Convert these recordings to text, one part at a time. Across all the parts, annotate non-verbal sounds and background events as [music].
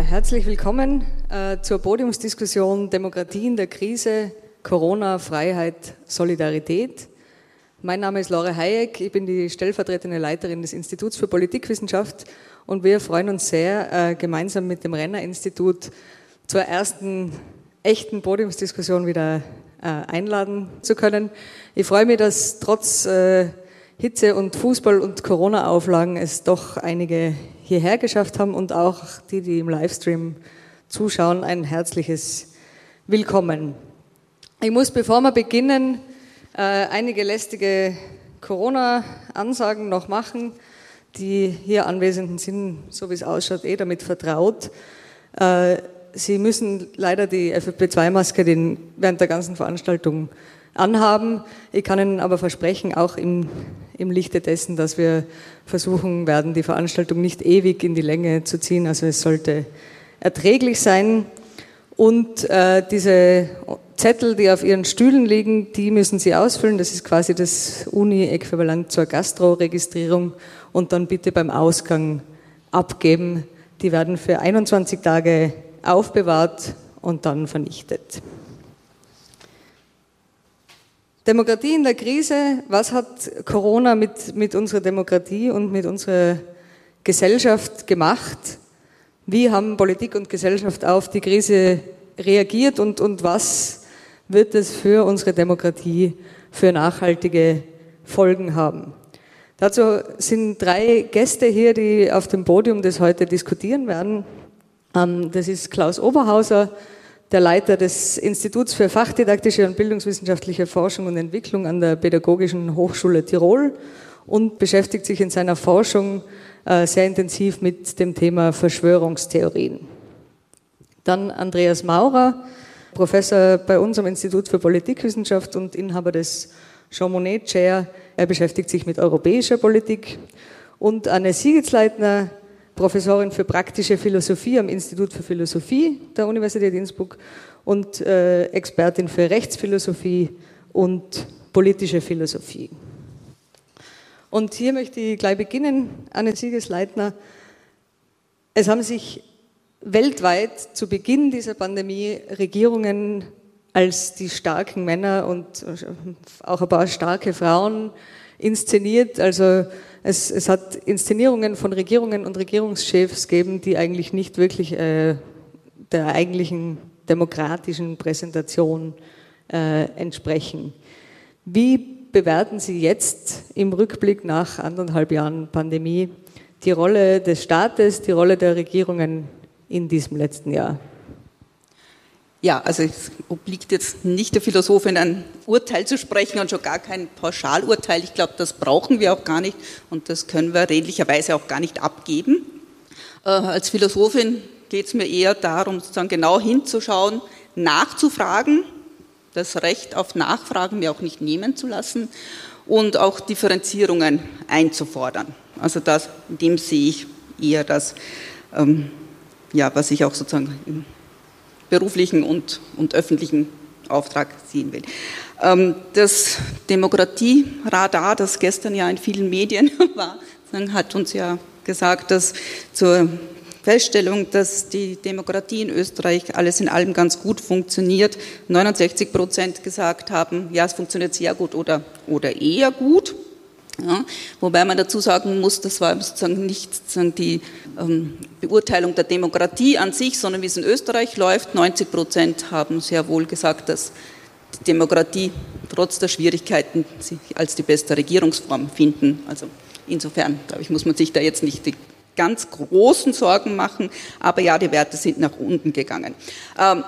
Herzlich willkommen äh, zur Podiumsdiskussion Demokratie in der Krise, Corona, Freiheit, Solidarität. Mein Name ist Laura Hayek, ich bin die stellvertretende Leiterin des Instituts für Politikwissenschaft und wir freuen uns sehr, äh, gemeinsam mit dem Renner-Institut zur ersten echten Podiumsdiskussion wieder äh, einladen zu können. Ich freue mich, dass trotz äh, Hitze und Fußball und Corona-Auflagen es doch einige hierher geschafft haben und auch die, die im Livestream zuschauen, ein herzliches Willkommen. Ich muss, bevor wir beginnen, äh, einige lästige Corona-Ansagen noch machen. Die hier Anwesenden sind, so wie es ausschaut, eh damit vertraut. Äh, Sie müssen leider die FFP2-Maske während der ganzen Veranstaltung anhaben. Ich kann Ihnen aber versprechen, auch im, im Lichte dessen, dass wir versuchen werden, die Veranstaltung nicht ewig in die Länge zu ziehen. Also es sollte erträglich sein. Und äh, diese Zettel, die auf Ihren Stühlen liegen, die müssen Sie ausfüllen. Das ist quasi das Uni-Äquivalent zur Gastro-Registrierung und dann bitte beim Ausgang abgeben. Die werden für 21 Tage aufbewahrt und dann vernichtet. Demokratie in der Krise, was hat Corona mit, mit unserer Demokratie und mit unserer Gesellschaft gemacht? Wie haben Politik und Gesellschaft auf die Krise reagiert und, und was wird es für unsere Demokratie für nachhaltige Folgen haben? Dazu sind drei Gäste hier, die auf dem Podium das heute diskutieren werden. Ähm, das ist Klaus Oberhauser, der Leiter des Instituts für fachdidaktische und bildungswissenschaftliche Forschung und Entwicklung an der Pädagogischen Hochschule Tirol und beschäftigt sich in seiner Forschung äh, sehr intensiv mit dem Thema Verschwörungstheorien. Dann Andreas Maurer, Professor bei unserem Institut für Politikwissenschaft und Inhaber des Jean Monnet Chair. Er beschäftigt sich mit europäischer Politik. Und Anne Siegelsleitner, Professorin für praktische Philosophie am Institut für Philosophie der Universität Innsbruck und äh, Expertin für Rechtsphilosophie und politische Philosophie. Und hier möchte ich gleich beginnen, Anne Siegesleitner. Es haben sich weltweit zu Beginn dieser Pandemie Regierungen als die starken Männer und äh, auch ein paar starke Frauen inszeniert. Also es, es hat Inszenierungen von Regierungen und Regierungschefs gegeben, die eigentlich nicht wirklich äh, der eigentlichen demokratischen Präsentation äh, entsprechen. Wie bewerten Sie jetzt im Rückblick nach anderthalb Jahren Pandemie die Rolle des Staates, die Rolle der Regierungen in diesem letzten Jahr? Ja, also es obliegt jetzt nicht der Philosophin ein Urteil zu sprechen und schon gar kein Pauschalurteil. Ich glaube, das brauchen wir auch gar nicht und das können wir redlicherweise auch gar nicht abgeben. Äh, als Philosophin geht es mir eher darum, sozusagen genau hinzuschauen, nachzufragen, das Recht auf Nachfragen mir auch nicht nehmen zu lassen und auch Differenzierungen einzufordern. Also das, in dem sehe ich eher das, ähm, ja, was ich auch sozusagen beruflichen und, und öffentlichen Auftrag sehen will. Ähm, das Demokratieradar, das gestern ja in vielen Medien [laughs] war, hat uns ja gesagt, dass zur Feststellung, dass die Demokratie in Österreich alles in allem ganz gut funktioniert, 69 Prozent gesagt haben, ja, es funktioniert sehr gut oder, oder eher gut. Ja, wobei man dazu sagen muss, das war sozusagen nicht sozusagen die ähm, Beurteilung der Demokratie an sich, sondern wie es in Österreich läuft. 90 Prozent haben sehr wohl gesagt, dass die Demokratie trotz der Schwierigkeiten sich als die beste Regierungsform finden. Also insofern, glaube ich, muss man sich da jetzt nicht die ganz großen Sorgen machen, aber ja, die Werte sind nach unten gegangen. Ähm,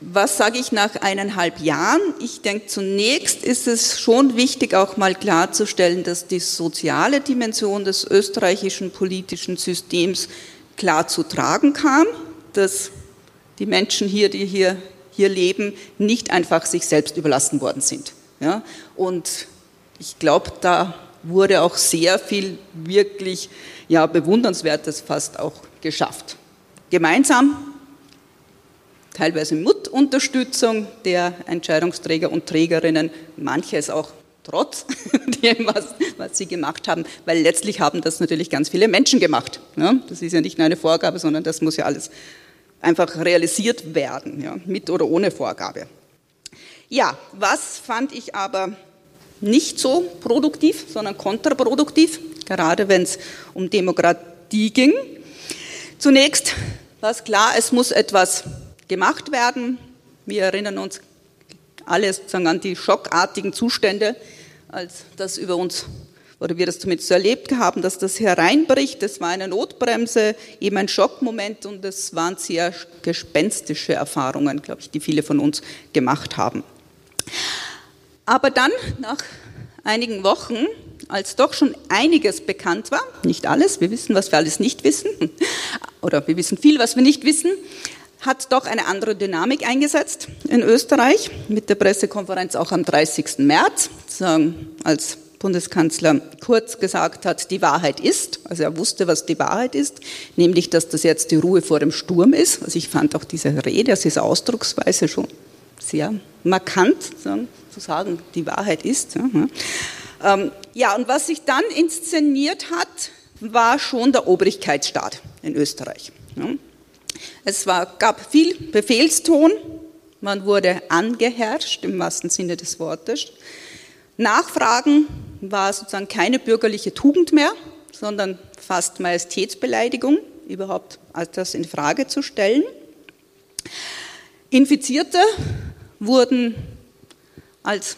was sage ich nach eineinhalb Jahren? Ich denke, zunächst ist es schon wichtig, auch mal klarzustellen, dass die soziale Dimension des österreichischen politischen Systems klar zu tragen kam, dass die Menschen hier, die hier, hier leben, nicht einfach sich selbst überlassen worden sind. Ja? Und ich glaube, da wurde auch sehr viel wirklich ja, Bewundernswertes fast auch geschafft. Gemeinsam teilweise mit Unterstützung der Entscheidungsträger und Trägerinnen, manches auch trotz [laughs] dem, was, was sie gemacht haben, weil letztlich haben das natürlich ganz viele Menschen gemacht. Ja? Das ist ja nicht nur eine Vorgabe, sondern das muss ja alles einfach realisiert werden, ja? mit oder ohne Vorgabe. Ja, was fand ich aber nicht so produktiv, sondern kontraproduktiv, gerade wenn es um Demokratie ging. Zunächst war es klar, es muss etwas gemacht werden. Wir erinnern uns alle sozusagen an die schockartigen Zustände, als das über uns oder wir das zumindest so erlebt haben, dass das hereinbricht. Das war eine Notbremse, eben ein Schockmoment und es waren sehr gespenstische Erfahrungen, glaube ich, die viele von uns gemacht haben. Aber dann, nach einigen Wochen, als doch schon einiges bekannt war, nicht alles, wir wissen, was wir alles nicht wissen, [laughs] oder wir wissen viel, was wir nicht wissen, hat doch eine andere Dynamik eingesetzt in Österreich mit der Pressekonferenz auch am 30. März, als Bundeskanzler Kurz gesagt hat, die Wahrheit ist, also er wusste, was die Wahrheit ist, nämlich, dass das jetzt die Ruhe vor dem Sturm ist. Also ich fand auch diese Rede, also diese Ausdrucksweise schon sehr markant, zu sagen, die Wahrheit ist. Ähm, ja, und was sich dann inszeniert hat, war schon der Obrigkeitsstaat in Österreich. Es war, gab viel Befehlston, man wurde angeherrscht im wahrsten Sinne des Wortes. Nachfragen war sozusagen keine bürgerliche Tugend mehr, sondern fast Majestätsbeleidigung, überhaupt das in Frage zu stellen. Infizierte wurden als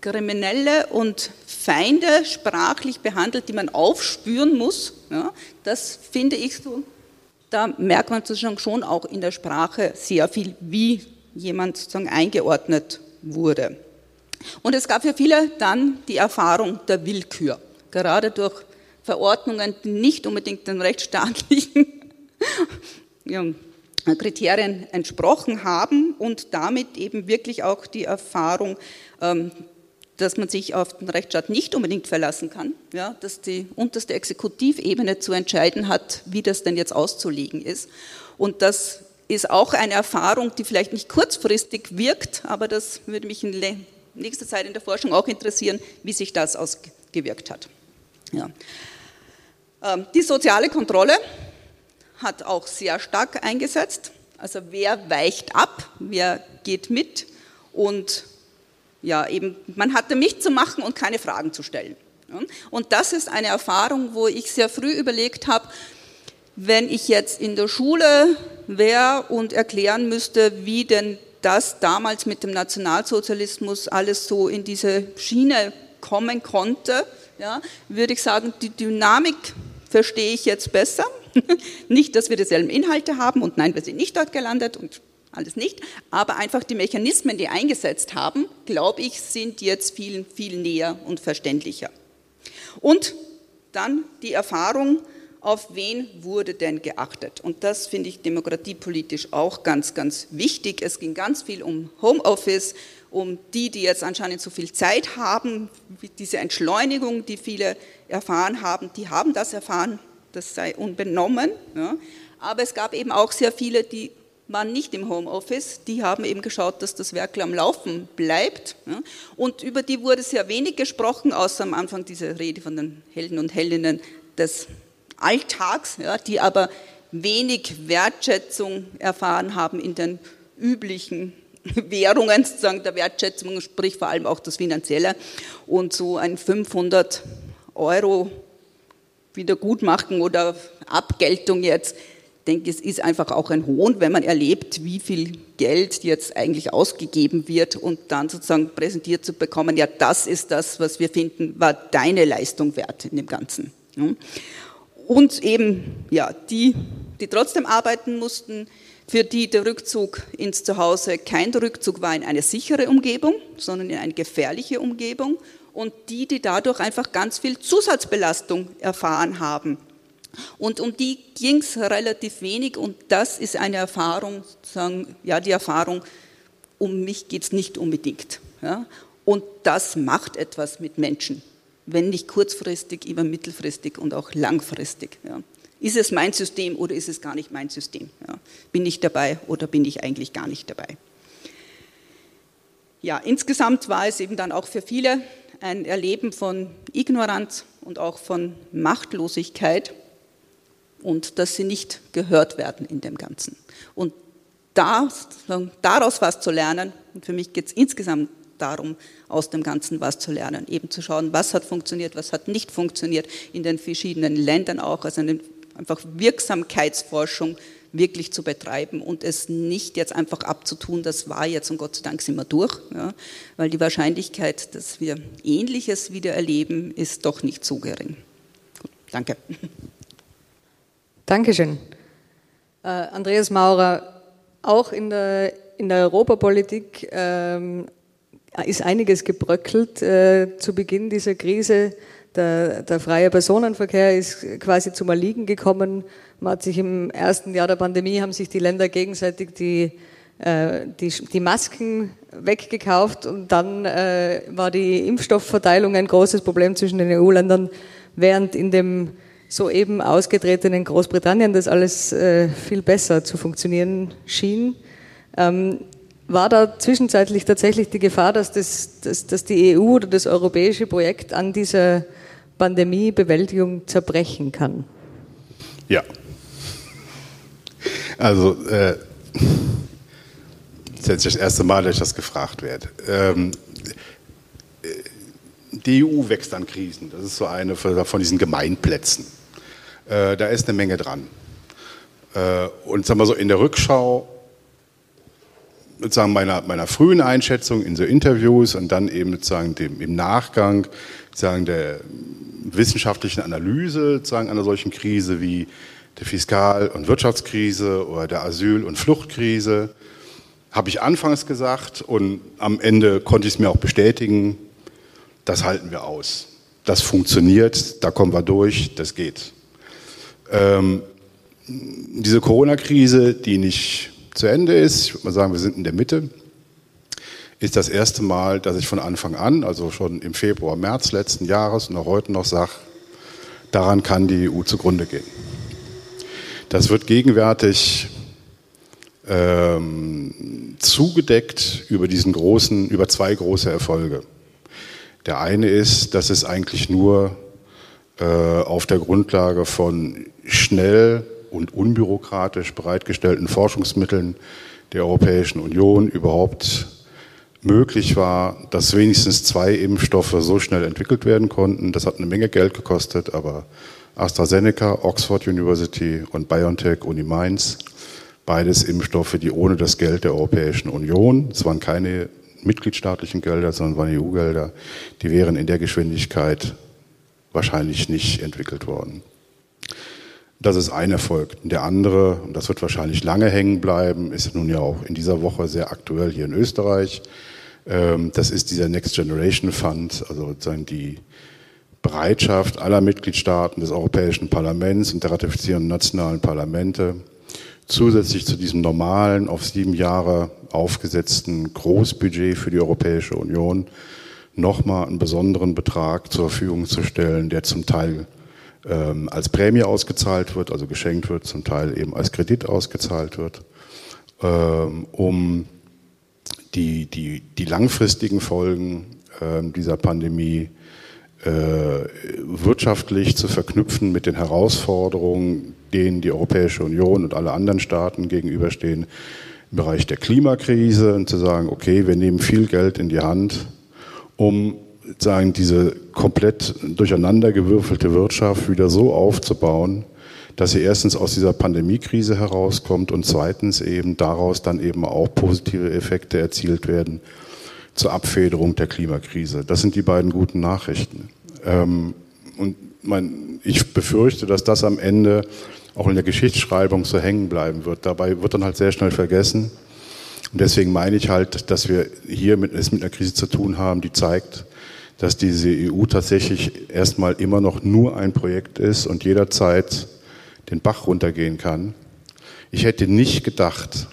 Kriminelle und Feinde sprachlich behandelt, die man aufspüren muss. Ja, das finde ich so da merkt man sozusagen schon auch in der Sprache sehr viel, wie jemand sozusagen eingeordnet wurde. Und es gab für viele dann die Erfahrung der Willkür, gerade durch Verordnungen, die nicht unbedingt den rechtsstaatlichen [laughs] Kriterien entsprochen haben und damit eben wirklich auch die Erfahrung ähm, dass man sich auf den Rechtsstaat nicht unbedingt verlassen kann, ja, dass die unterste Exekutivebene zu entscheiden hat, wie das denn jetzt auszulegen ist. Und das ist auch eine Erfahrung, die vielleicht nicht kurzfristig wirkt, aber das würde mich in nächster Zeit in der Forschung auch interessieren, wie sich das ausgewirkt hat. Ja. Ähm, die soziale Kontrolle hat auch sehr stark eingesetzt. Also wer weicht ab, wer geht mit und ja, eben, man hatte mich zu machen und keine Fragen zu stellen. Und das ist eine Erfahrung, wo ich sehr früh überlegt habe, wenn ich jetzt in der Schule wäre und erklären müsste, wie denn das damals mit dem Nationalsozialismus alles so in diese Schiene kommen konnte, ja, würde ich sagen, die Dynamik verstehe ich jetzt besser. [laughs] nicht, dass wir dieselben Inhalte haben und nein, wir sind nicht dort gelandet und alles nicht, aber einfach die Mechanismen, die eingesetzt haben, glaube ich, sind jetzt viel, viel näher und verständlicher. Und dann die Erfahrung, auf wen wurde denn geachtet? Und das finde ich demokratiepolitisch auch ganz, ganz wichtig. Es ging ganz viel um Homeoffice, um die, die jetzt anscheinend so viel Zeit haben, diese Entschleunigung, die viele erfahren haben, die haben das erfahren, das sei unbenommen. Ja. Aber es gab eben auch sehr viele, die waren nicht im Homeoffice, die haben eben geschaut, dass das Werk am Laufen bleibt. Und über die wurde sehr wenig gesprochen, außer am Anfang diese Rede von den Helden und Heldinnen des Alltags, die aber wenig Wertschätzung erfahren haben in den üblichen [laughs] Währungen sozusagen der Wertschätzung, sprich vor allem auch das Finanzielle. Und so ein 500 Euro Wiedergutmachen oder Abgeltung jetzt denke, es ist einfach auch ein Hohn, wenn man erlebt, wie viel Geld jetzt eigentlich ausgegeben wird und dann sozusagen präsentiert zu bekommen, ja, das ist das, was wir finden, war deine Leistung wert in dem Ganzen. Und eben, ja, die, die trotzdem arbeiten mussten, für die der Rückzug ins Zuhause kein Rückzug war in eine sichere Umgebung, sondern in eine gefährliche Umgebung und die, die dadurch einfach ganz viel Zusatzbelastung erfahren haben und um die ging es relativ wenig und das ist eine Erfahrung, sagen, ja, die Erfahrung, um mich geht es nicht unbedingt. Ja? Und das macht etwas mit Menschen, wenn nicht kurzfristig, immer mittelfristig und auch langfristig. Ja? Ist es mein System oder ist es gar nicht mein System? Ja? Bin ich dabei oder bin ich eigentlich gar nicht dabei? Ja, insgesamt war es eben dann auch für viele ein Erleben von Ignoranz und auch von Machtlosigkeit und dass sie nicht gehört werden in dem Ganzen. Und da, daraus was zu lernen, und für mich geht es insgesamt darum, aus dem Ganzen was zu lernen, eben zu schauen, was hat funktioniert, was hat nicht funktioniert in den verschiedenen Ländern auch, also eine einfach Wirksamkeitsforschung wirklich zu betreiben und es nicht jetzt einfach abzutun, das war jetzt und Gott sei Dank sind wir durch, ja, weil die Wahrscheinlichkeit, dass wir Ähnliches wieder erleben, ist doch nicht so gering. Gut, danke. Dankeschön. Äh, Andreas Maurer, auch in der, in der Europapolitik ähm, ist einiges gebröckelt äh, zu Beginn dieser Krise. Der, der, freie Personenverkehr ist quasi zum Erliegen gekommen. Man hat sich im ersten Jahr der Pandemie haben sich die Länder gegenseitig die, äh, die, die Masken weggekauft und dann äh, war die Impfstoffverteilung ein großes Problem zwischen den EU-Ländern, während in dem soeben ausgetretenen Großbritannien das alles äh, viel besser zu funktionieren schien. Ähm, war da zwischenzeitlich tatsächlich die Gefahr, dass, das, dass, dass die EU oder das europäische Projekt an dieser Pandemiebewältigung zerbrechen kann? Ja. Also, äh, das ist jetzt das erste Mal, dass ich das gefragt werde. Ähm, äh, die EU wächst an Krisen. Das ist so eine von diesen Gemeinplätzen. Äh, da ist eine Menge dran. Äh, und sagen wir so, in der Rückschau sozusagen meiner, meiner frühen Einschätzung in so Interviews und dann eben sozusagen dem, im Nachgang sozusagen der wissenschaftlichen Analyse sozusagen einer solchen Krise wie der Fiskal- und Wirtschaftskrise oder der Asyl- und Fluchtkrise, habe ich anfangs gesagt und am Ende konnte ich es mir auch bestätigen, das halten wir aus. Das funktioniert, da kommen wir durch, das geht. Ähm, diese Corona-Krise, die nicht zu Ende ist, ich würde mal sagen, wir sind in der Mitte, ist das erste Mal, dass ich von Anfang an, also schon im Februar, März letzten Jahres und auch heute noch sage, daran kann die EU zugrunde gehen. Das wird gegenwärtig ähm, zugedeckt über diesen großen, über zwei große Erfolge. Der eine ist, dass es eigentlich nur äh, auf der Grundlage von schnell und unbürokratisch bereitgestellten Forschungsmitteln der Europäischen Union überhaupt möglich war, dass wenigstens zwei Impfstoffe so schnell entwickelt werden konnten. Das hat eine Menge Geld gekostet, aber AstraZeneca, Oxford University und BioNTech Uni Mainz, beides Impfstoffe, die ohne das Geld der Europäischen Union, es waren keine mitgliedstaatlichen Gelder, sondern waren EU-Gelder, die wären in der Geschwindigkeit wahrscheinlich nicht entwickelt worden. Das ist ein Erfolg. Der andere, und das wird wahrscheinlich lange hängen bleiben, ist nun ja auch in dieser Woche sehr aktuell hier in Österreich. Ähm, das ist dieser Next Generation Fund, also sozusagen die Bereitschaft aller Mitgliedstaaten des Europäischen Parlaments und der ratifizierenden nationalen Parlamente, zusätzlich zu diesem normalen, auf sieben Jahre aufgesetzten Großbudget für die Europäische Union, nochmal einen besonderen Betrag zur Verfügung zu stellen, der zum Teil ähm, als Prämie ausgezahlt wird, also geschenkt wird, zum Teil eben als Kredit ausgezahlt wird, ähm, um die, die, die langfristigen Folgen äh, dieser Pandemie äh, wirtschaftlich zu verknüpfen mit den Herausforderungen, denen die Europäische Union und alle anderen Staaten gegenüberstehen im Bereich der Klimakrise und zu sagen, okay, wir nehmen viel Geld in die Hand, um sagen, diese komplett durcheinandergewürfelte Wirtschaft wieder so aufzubauen, dass sie erstens aus dieser Pandemiekrise herauskommt und zweitens eben daraus dann eben auch positive Effekte erzielt werden zur Abfederung der Klimakrise. Das sind die beiden guten Nachrichten. Ähm, und ich befürchte, dass das am Ende auch in der Geschichtsschreibung so hängen bleiben wird. Dabei wird dann halt sehr schnell vergessen. Und deswegen meine ich halt, dass wir hier mit, es mit einer Krise zu tun haben, die zeigt, dass diese EU tatsächlich erstmal immer noch nur ein Projekt ist und jederzeit den Bach runtergehen kann. Ich hätte nicht gedacht,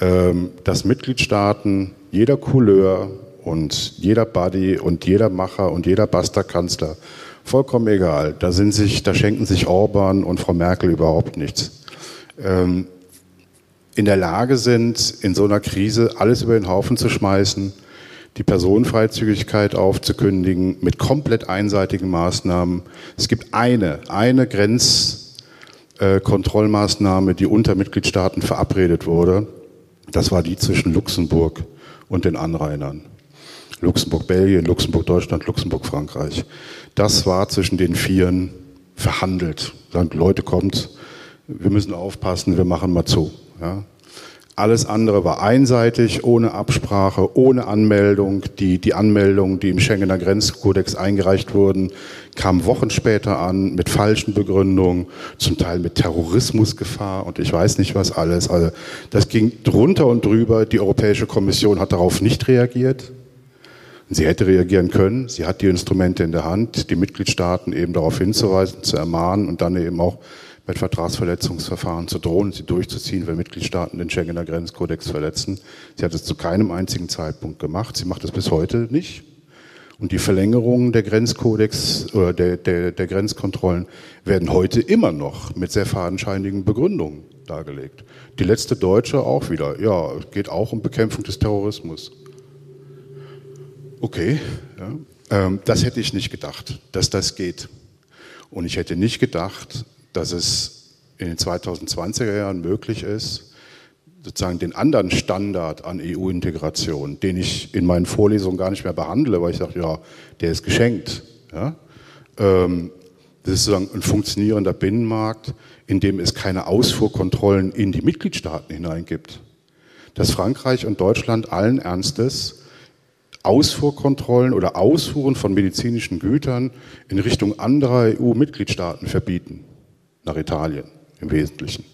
ähm, dass Mitgliedstaaten jeder Couleur und jeder Buddy und jeder Macher und jeder Basta-Kanzler, vollkommen egal, da, sind sich, da schenken sich Orban und Frau Merkel überhaupt nichts, ähm, in der Lage sind, in so einer Krise alles über den Haufen zu schmeißen, die Personenfreizügigkeit aufzukündigen mit komplett einseitigen Maßnahmen. Es gibt eine, eine Grenzkontrollmaßnahme, die unter Mitgliedstaaten verabredet wurde. Das war die zwischen Luxemburg und den Anrainern. Luxemburg, Belgien, Luxemburg, Deutschland, Luxemburg, Frankreich. Das war zwischen den Vieren verhandelt. Sagen, Leute, kommt, wir müssen aufpassen, wir machen mal zu. Ja. Alles andere war einseitig, ohne Absprache, ohne Anmeldung. Die, die Anmeldungen, die im Schengener Grenzkodex eingereicht wurden, kamen Wochen später an mit falschen Begründungen, zum Teil mit Terrorismusgefahr und ich weiß nicht was alles. Also das ging drunter und drüber. Die Europäische Kommission hat darauf nicht reagiert. Sie hätte reagieren können. Sie hat die Instrumente in der Hand, die Mitgliedstaaten eben darauf hinzuweisen, zu ermahnen und dann eben auch mit Vertragsverletzungsverfahren zu drohen, sie durchzuziehen, wenn Mitgliedstaaten den Schengener Grenzkodex verletzen. Sie hat es zu keinem einzigen Zeitpunkt gemacht. Sie macht es bis heute nicht. Und die Verlängerungen der Grenzkodex oder der, der, der Grenzkontrollen werden heute immer noch mit sehr fadenscheinigen Begründungen dargelegt. Die letzte Deutsche auch wieder. Ja, geht auch um Bekämpfung des Terrorismus. Okay, ja. ähm, das hätte ich nicht gedacht, dass das geht. Und ich hätte nicht gedacht, dass es in den 2020er Jahren möglich ist, sozusagen den anderen Standard an EU-Integration, den ich in meinen Vorlesungen gar nicht mehr behandle, weil ich sage, ja, der ist geschenkt. Ja? Ähm, das ist sozusagen ein funktionierender Binnenmarkt, in dem es keine Ausfuhrkontrollen in die Mitgliedstaaten hineingibt. Dass Frankreich und Deutschland allen Ernstes Ausfuhrkontrollen oder Ausfuhren von medizinischen Gütern in Richtung anderer EU-Mitgliedstaaten verbieten nach Italien im Wesentlichen.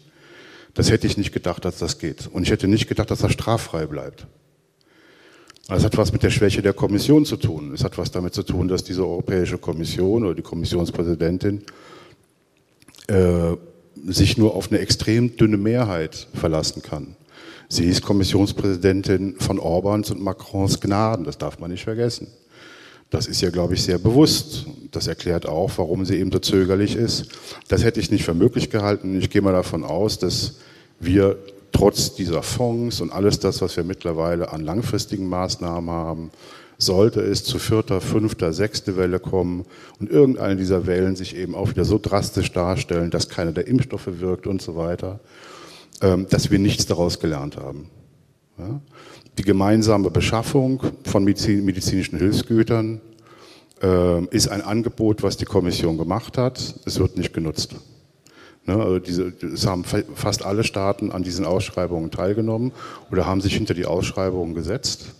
Das hätte ich nicht gedacht, dass das geht. Und ich hätte nicht gedacht, dass das straffrei bleibt. Das hat was mit der Schwäche der Kommission zu tun. Es hat was damit zu tun, dass diese Europäische Kommission oder die Kommissionspräsidentin äh, sich nur auf eine extrem dünne Mehrheit verlassen kann. Sie ist Kommissionspräsidentin von Orbans und Macrons Gnaden, das darf man nicht vergessen. Das ist ja, glaube ich, sehr bewusst. Das erklärt auch, warum sie eben so zögerlich ist. Das hätte ich nicht für möglich gehalten. Ich gehe mal davon aus, dass wir trotz dieser Fonds und alles das, was wir mittlerweile an langfristigen Maßnahmen haben, sollte es zu vierter, fünfter, sechster Welle kommen und irgendeine dieser Wellen sich eben auch wieder so drastisch darstellen, dass keiner der Impfstoffe wirkt und so weiter, ähm, dass wir nichts daraus gelernt haben. Die gemeinsame Beschaffung von medizinischen Hilfsgütern äh, ist ein Angebot, was die Kommission gemacht hat. Es wird nicht genutzt. Ne, also diese, es haben fast alle Staaten an diesen Ausschreibungen teilgenommen oder haben sich hinter die Ausschreibungen gesetzt.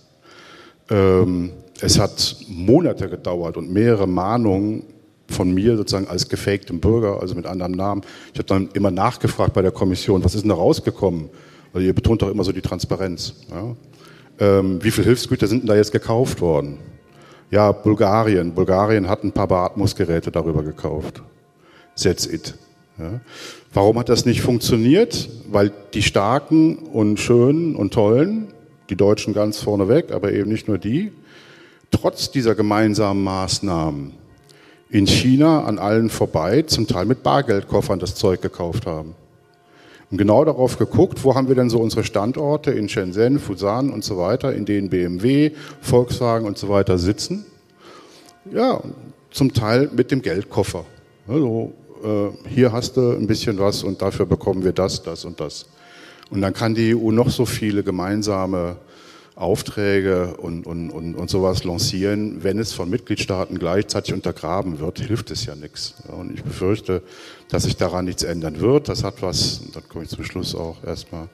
Ähm, es hat Monate gedauert und mehrere Mahnungen von mir sozusagen als gefaktem Bürger, also mit anderem Namen. Ich habe dann immer nachgefragt bei der Kommission, was ist denn da rausgekommen? Also ihr betont doch immer so die Transparenz. Ja? Ähm, wie viele Hilfsgüter sind denn da jetzt gekauft worden? Ja, Bulgarien. Bulgarien hat ein paar Beatmungsgeräte darüber gekauft. That's it. Ja. Warum hat das nicht funktioniert? Weil die Starken und Schönen und Tollen, die Deutschen ganz vorneweg, aber eben nicht nur die, trotz dieser gemeinsamen Maßnahmen in China an allen vorbei, zum Teil mit Bargeldkoffern das Zeug gekauft haben und genau darauf geguckt, wo haben wir denn so unsere Standorte in Shenzhen, Fusan und so weiter, in denen BMW, Volkswagen und so weiter sitzen. Ja, zum Teil mit dem Geldkoffer. Also, äh, hier hast du ein bisschen was und dafür bekommen wir das, das und das. Und dann kann die EU noch so viele gemeinsame Aufträge und, und, und, und sowas lancieren. Wenn es von Mitgliedstaaten gleichzeitig untergraben wird, hilft es ja nichts. Und ich befürchte, dass sich daran nichts ändern wird. Das hat was, und dann komme ich zum Schluss auch erstmal,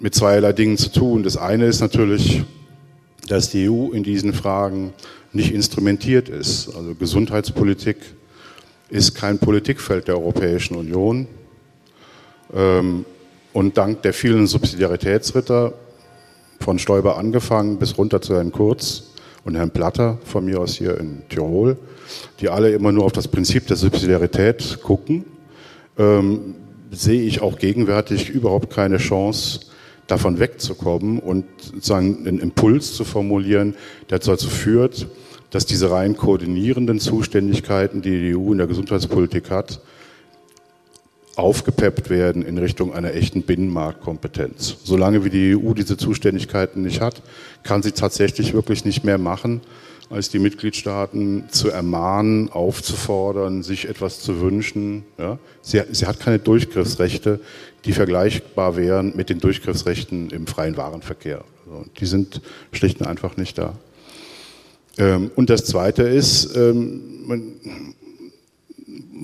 mit zweierlei Dingen zu tun. Das eine ist natürlich, dass die EU in diesen Fragen nicht instrumentiert ist. Also Gesundheitspolitik ist kein Politikfeld der Europäischen Union. Ähm, und dank der vielen Subsidiaritätsritter von Stoiber angefangen bis runter zu Herrn Kurz und Herrn Platter von mir aus hier in Tirol, die alle immer nur auf das Prinzip der Subsidiarität gucken, ähm, sehe ich auch gegenwärtig überhaupt keine Chance, davon wegzukommen und sozusagen einen Impuls zu formulieren, der dazu führt, dass diese rein koordinierenden Zuständigkeiten, die die EU in der Gesundheitspolitik hat, aufgepeppt werden in Richtung einer echten Binnenmarktkompetenz. Solange wie die EU diese Zuständigkeiten nicht hat, kann sie tatsächlich wirklich nicht mehr machen, als die Mitgliedstaaten zu ermahnen, aufzufordern, sich etwas zu wünschen. Ja? Sie, sie hat keine Durchgriffsrechte, die vergleichbar wären mit den Durchgriffsrechten im freien Warenverkehr. Also die sind schlicht und einfach nicht da. Ähm, und das Zweite ist, ähm,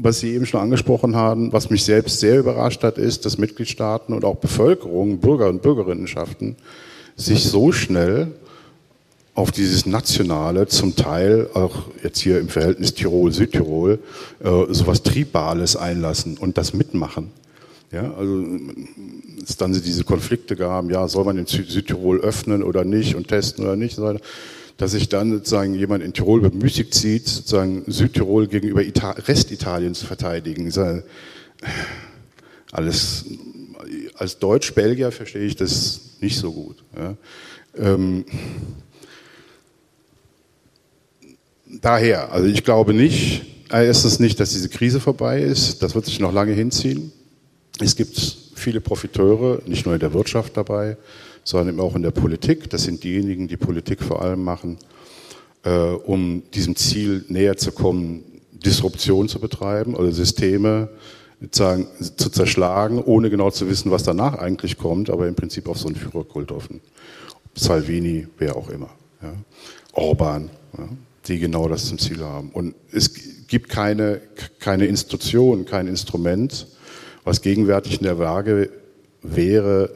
was Sie eben schon angesprochen haben, was mich selbst sehr überrascht hat, ist, dass Mitgliedstaaten und auch Bevölkerung, Bürger und Bürgerinnenschaften sich so schnell auf dieses nationale, zum Teil auch jetzt hier im Verhältnis Tirol-Südtirol, äh, sowas Tribales einlassen und das mitmachen. Ja, also es dann diese Konflikte gab, ja, soll man in Südtirol öffnen oder nicht und testen oder nicht, dass sich dann sozusagen jemand in Tirol bemüßigt sieht, sozusagen Südtirol gegenüber Ita Restitalien zu verteidigen. Alles, als Deutsch-Belgier verstehe ich das nicht so gut. Ja. Ähm, daher, also ich glaube nicht, erstens nicht, dass diese Krise vorbei ist, das wird sich noch lange hinziehen. Es gibt viele Profiteure, nicht nur in der Wirtschaft dabei, sondern auch in der Politik. Das sind diejenigen, die Politik vor allem machen, äh, um diesem Ziel näher zu kommen, Disruption zu betreiben oder Systeme sozusagen zu zerschlagen, ohne genau zu wissen, was danach eigentlich kommt, aber im Prinzip auf so einen Führerkult hoffen. Salvini, wer auch immer. Ja. Orban. Ja die genau das zum Ziel haben. Und es gibt keine, keine Institution, kein Instrument, was gegenwärtig in der Lage wäre,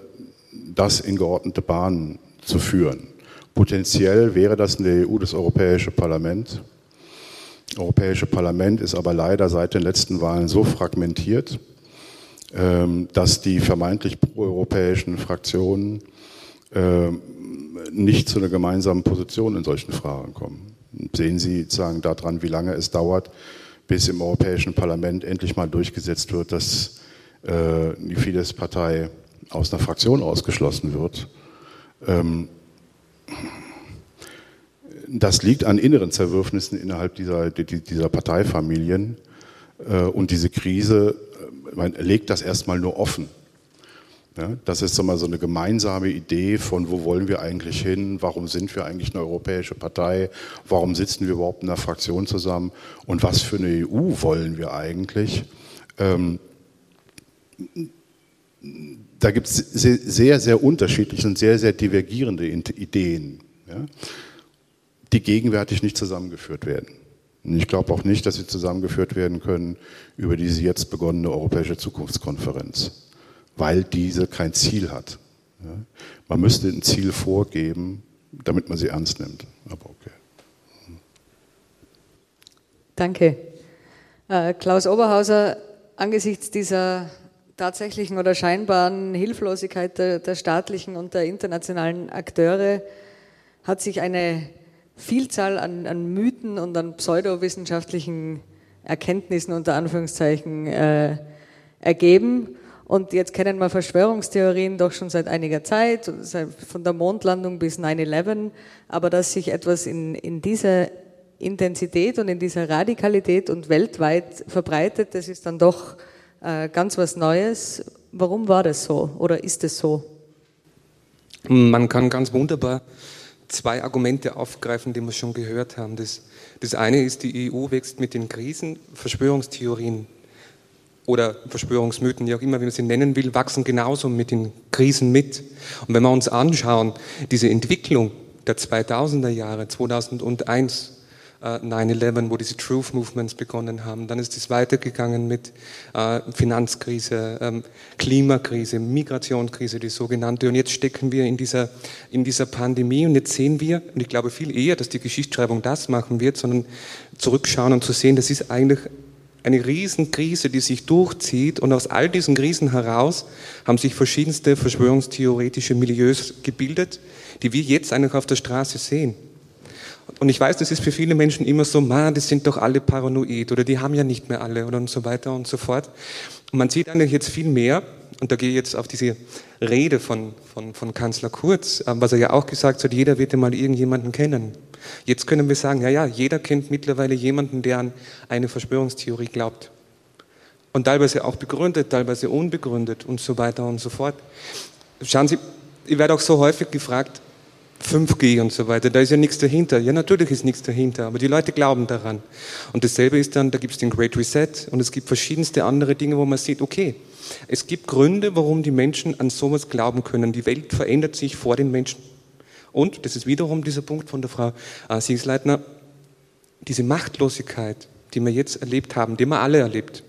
das in geordnete Bahnen zu führen. Potenziell wäre das in der EU das Europäische Parlament. Das Europäische Parlament ist aber leider seit den letzten Wahlen so fragmentiert, ähm, dass die vermeintlich proeuropäischen Fraktionen ähm, nicht zu einer gemeinsamen Position in solchen Fragen kommen sehen Sie sozusagen daran, wie lange es dauert, bis im Europäischen Parlament endlich mal durchgesetzt wird, dass äh, die Fidesz-Partei aus einer Fraktion ausgeschlossen wird. Ähm, das liegt an inneren Zerwürfnissen innerhalb dieser, dieser Parteifamilien. Äh, und diese Krise äh, man legt das erstmal nur offen. Ja, das ist so mal so eine gemeinsame Idee von, wo wollen wir eigentlich hin, warum sind wir eigentlich eine europäische Partei, warum sitzen wir überhaupt in einer Fraktion zusammen und was für eine EU wollen wir eigentlich. Ähm, da gibt es sehr, sehr unterschiedliche und sehr, sehr divergierende Ideen, ja, die gegenwärtig nicht zusammengeführt werden. Und ich glaube auch nicht, dass sie zusammengeführt werden können über diese jetzt begonnene Europäische Zukunftskonferenz weil diese kein Ziel hat. Man müsste ein Ziel vorgeben, damit man sie ernst nimmt. Aber okay. Danke. Äh, Klaus Oberhauser, angesichts dieser tatsächlichen oder scheinbaren Hilflosigkeit der, der, staatlichen und der internationalen Akteure hat sich eine Vielzahl an, an Mythen und an pseudowissenschaftlichen Erkenntnissen unter Anführungszeichen äh, ergeben. Und jetzt kennen wir Verschwörungstheorien doch schon seit einiger Zeit, von der Mondlandung bis 9-11. Aber dass sich etwas in, in dieser Intensität und in dieser Radikalität und weltweit verbreitet, das ist dann doch äh, ganz was Neues. Warum war das so oder ist es so? Man kann ganz wunderbar zwei Argumente aufgreifen, die wir schon gehört haben. Das, das eine ist, die EU wächst mit den Krisen. Verschwörungstheorien oder Verschwörungsmythen, wie auch immer, wie man sie nennen will, wachsen genauso mit den Krisen mit. Und wenn wir uns anschauen, diese Entwicklung der 2000er Jahre, 2001, 9-11, äh, wo diese Truth Movements begonnen haben. Dann ist es weitergegangen mit äh, Finanzkrise, ähm, Klimakrise, Migrationskrise, die sogenannte. Und jetzt stecken wir in dieser, in dieser Pandemie und jetzt sehen wir, und ich glaube viel eher, dass die Geschichtsschreibung das machen wird, sondern zurückschauen und zu sehen, das ist eigentlich eine Riesenkrise, die sich durchzieht und aus all diesen Krisen heraus haben sich verschiedenste verschwörungstheoretische Milieus gebildet, die wir jetzt eigentlich auf der Straße sehen. Und ich weiß, das ist für viele Menschen immer so, man, das sind doch alle paranoid oder die haben ja nicht mehr alle oder und so weiter und so fort. Und man sieht eigentlich jetzt viel mehr, und da gehe ich jetzt auf diese Rede von, von, von Kanzler Kurz, äh, was er ja auch gesagt hat, jeder wird mal irgendjemanden kennen. Jetzt können wir sagen, ja, ja, jeder kennt mittlerweile jemanden, der an eine Verschwörungstheorie glaubt. Und teilweise auch begründet, teilweise unbegründet und so weiter und so fort. Schauen Sie, ich werde auch so häufig gefragt, 5G und so weiter, da ist ja nichts dahinter. Ja, natürlich ist nichts dahinter, aber die Leute glauben daran. Und dasselbe ist dann, da gibt es den Great Reset und es gibt verschiedenste andere Dinge, wo man sieht, okay, es gibt Gründe, warum die Menschen an sowas glauben können. Die Welt verändert sich vor den Menschen. Und, das ist wiederum dieser Punkt von der Frau äh, Siegsleitner, diese Machtlosigkeit, die wir jetzt erlebt haben, die wir alle erlebt,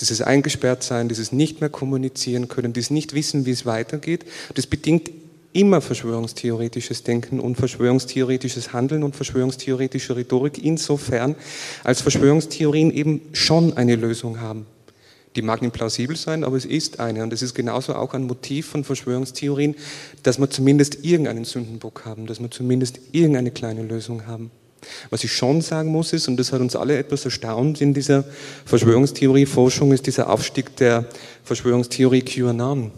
dieses Eingesperrtsein, dieses nicht mehr kommunizieren können, dieses nicht wissen, wie es weitergeht, das bedingt immer verschwörungstheoretisches Denken und verschwörungstheoretisches Handeln und verschwörungstheoretische Rhetorik insofern, als Verschwörungstheorien eben schon eine Lösung haben. Die mag nicht plausibel sein, aber es ist eine. Und es ist genauso auch ein Motiv von Verschwörungstheorien, dass wir zumindest irgendeinen Sündenbock haben, dass wir zumindest irgendeine kleine Lösung haben. Was ich schon sagen muss ist, und das hat uns alle etwas erstaunt in dieser Verschwörungstheorie-Forschung, ist dieser Aufstieg der Verschwörungstheorie QAnon.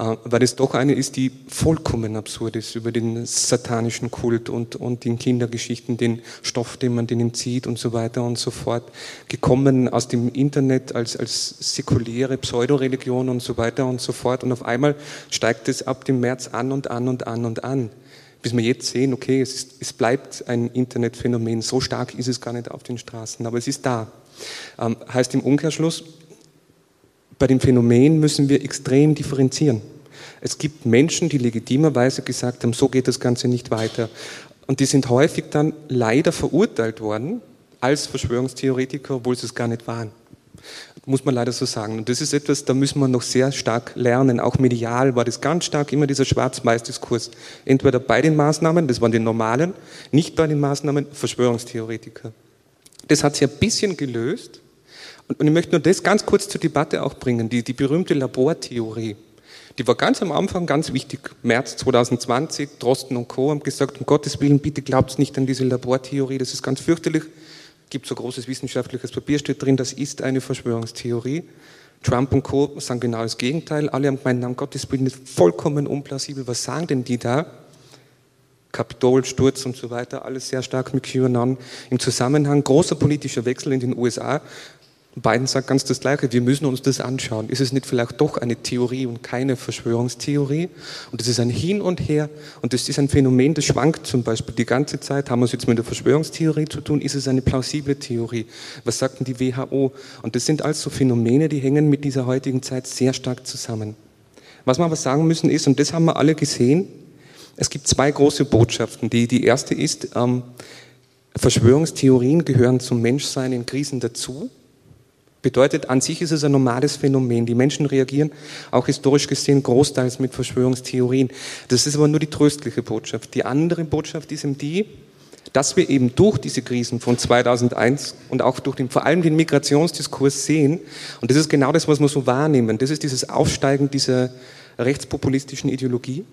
Äh, weil es doch eine ist, die vollkommen absurd ist über den satanischen Kult und, und den Kindergeschichten, den Stoff, den man denen zieht und so weiter und so fort, gekommen aus dem Internet als, als säkuläre Pseudoreligion und so weiter und so fort. Und auf einmal steigt es ab dem März an und an und an und an. Bis wir jetzt sehen, okay, es, ist, es bleibt ein Internetphänomen. So stark ist es gar nicht auf den Straßen, aber es ist da. Ähm, heißt im Umkehrschluss, bei dem Phänomen müssen wir extrem differenzieren. Es gibt Menschen, die legitimerweise gesagt haben, so geht das Ganze nicht weiter. Und die sind häufig dann leider verurteilt worden als Verschwörungstheoretiker, obwohl sie es gar nicht waren. Muss man leider so sagen. Und das ist etwas, da müssen wir noch sehr stark lernen. Auch medial war das ganz stark immer dieser Schwarz-Weiß-Diskurs. Entweder bei den Maßnahmen, das waren die normalen, nicht bei den Maßnahmen, Verschwörungstheoretiker. Das hat sich ein bisschen gelöst, und ich möchte nur das ganz kurz zur Debatte auch bringen, die, die berühmte Labortheorie. Die war ganz am Anfang ganz wichtig. März 2020, Drosten und Co. haben gesagt, um Gottes Willen, bitte glaubt nicht an diese Labortheorie, das ist ganz fürchterlich. Gibt so großes wissenschaftliches Papier, steht drin, das ist eine Verschwörungstheorie. Trump und Co. sagen genau das Gegenteil. Alle haben gemeint, um Gottes Willen, das ist vollkommen unplausibel. Was sagen denn die da? Kapitolsturz und so weiter, alles sehr stark mit QAnon im Zusammenhang. Großer politischer Wechsel in den USA. Biden sagt ganz das Gleiche, wir müssen uns das anschauen. Ist es nicht vielleicht doch eine Theorie und keine Verschwörungstheorie? Und es ist ein Hin und Her und das ist ein Phänomen, das schwankt zum Beispiel die ganze Zeit. Haben wir es jetzt mit der Verschwörungstheorie zu tun? Ist es eine plausible Theorie? Was sagt denn die WHO? Und das sind also Phänomene, die hängen mit dieser heutigen Zeit sehr stark zusammen. Was wir aber sagen müssen ist, und das haben wir alle gesehen, es gibt zwei große Botschaften. Die, die erste ist, ähm, Verschwörungstheorien gehören zum Menschsein in Krisen dazu. Bedeutet, an sich ist es ein normales Phänomen. Die Menschen reagieren auch historisch gesehen großteils mit Verschwörungstheorien. Das ist aber nur die tröstliche Botschaft. Die andere Botschaft ist eben die, dass wir eben durch diese Krisen von 2001 und auch durch den, vor allem den Migrationsdiskurs sehen, und das ist genau das, was wir so wahrnehmen, das ist dieses Aufsteigen dieser rechtspopulistischen Ideologie,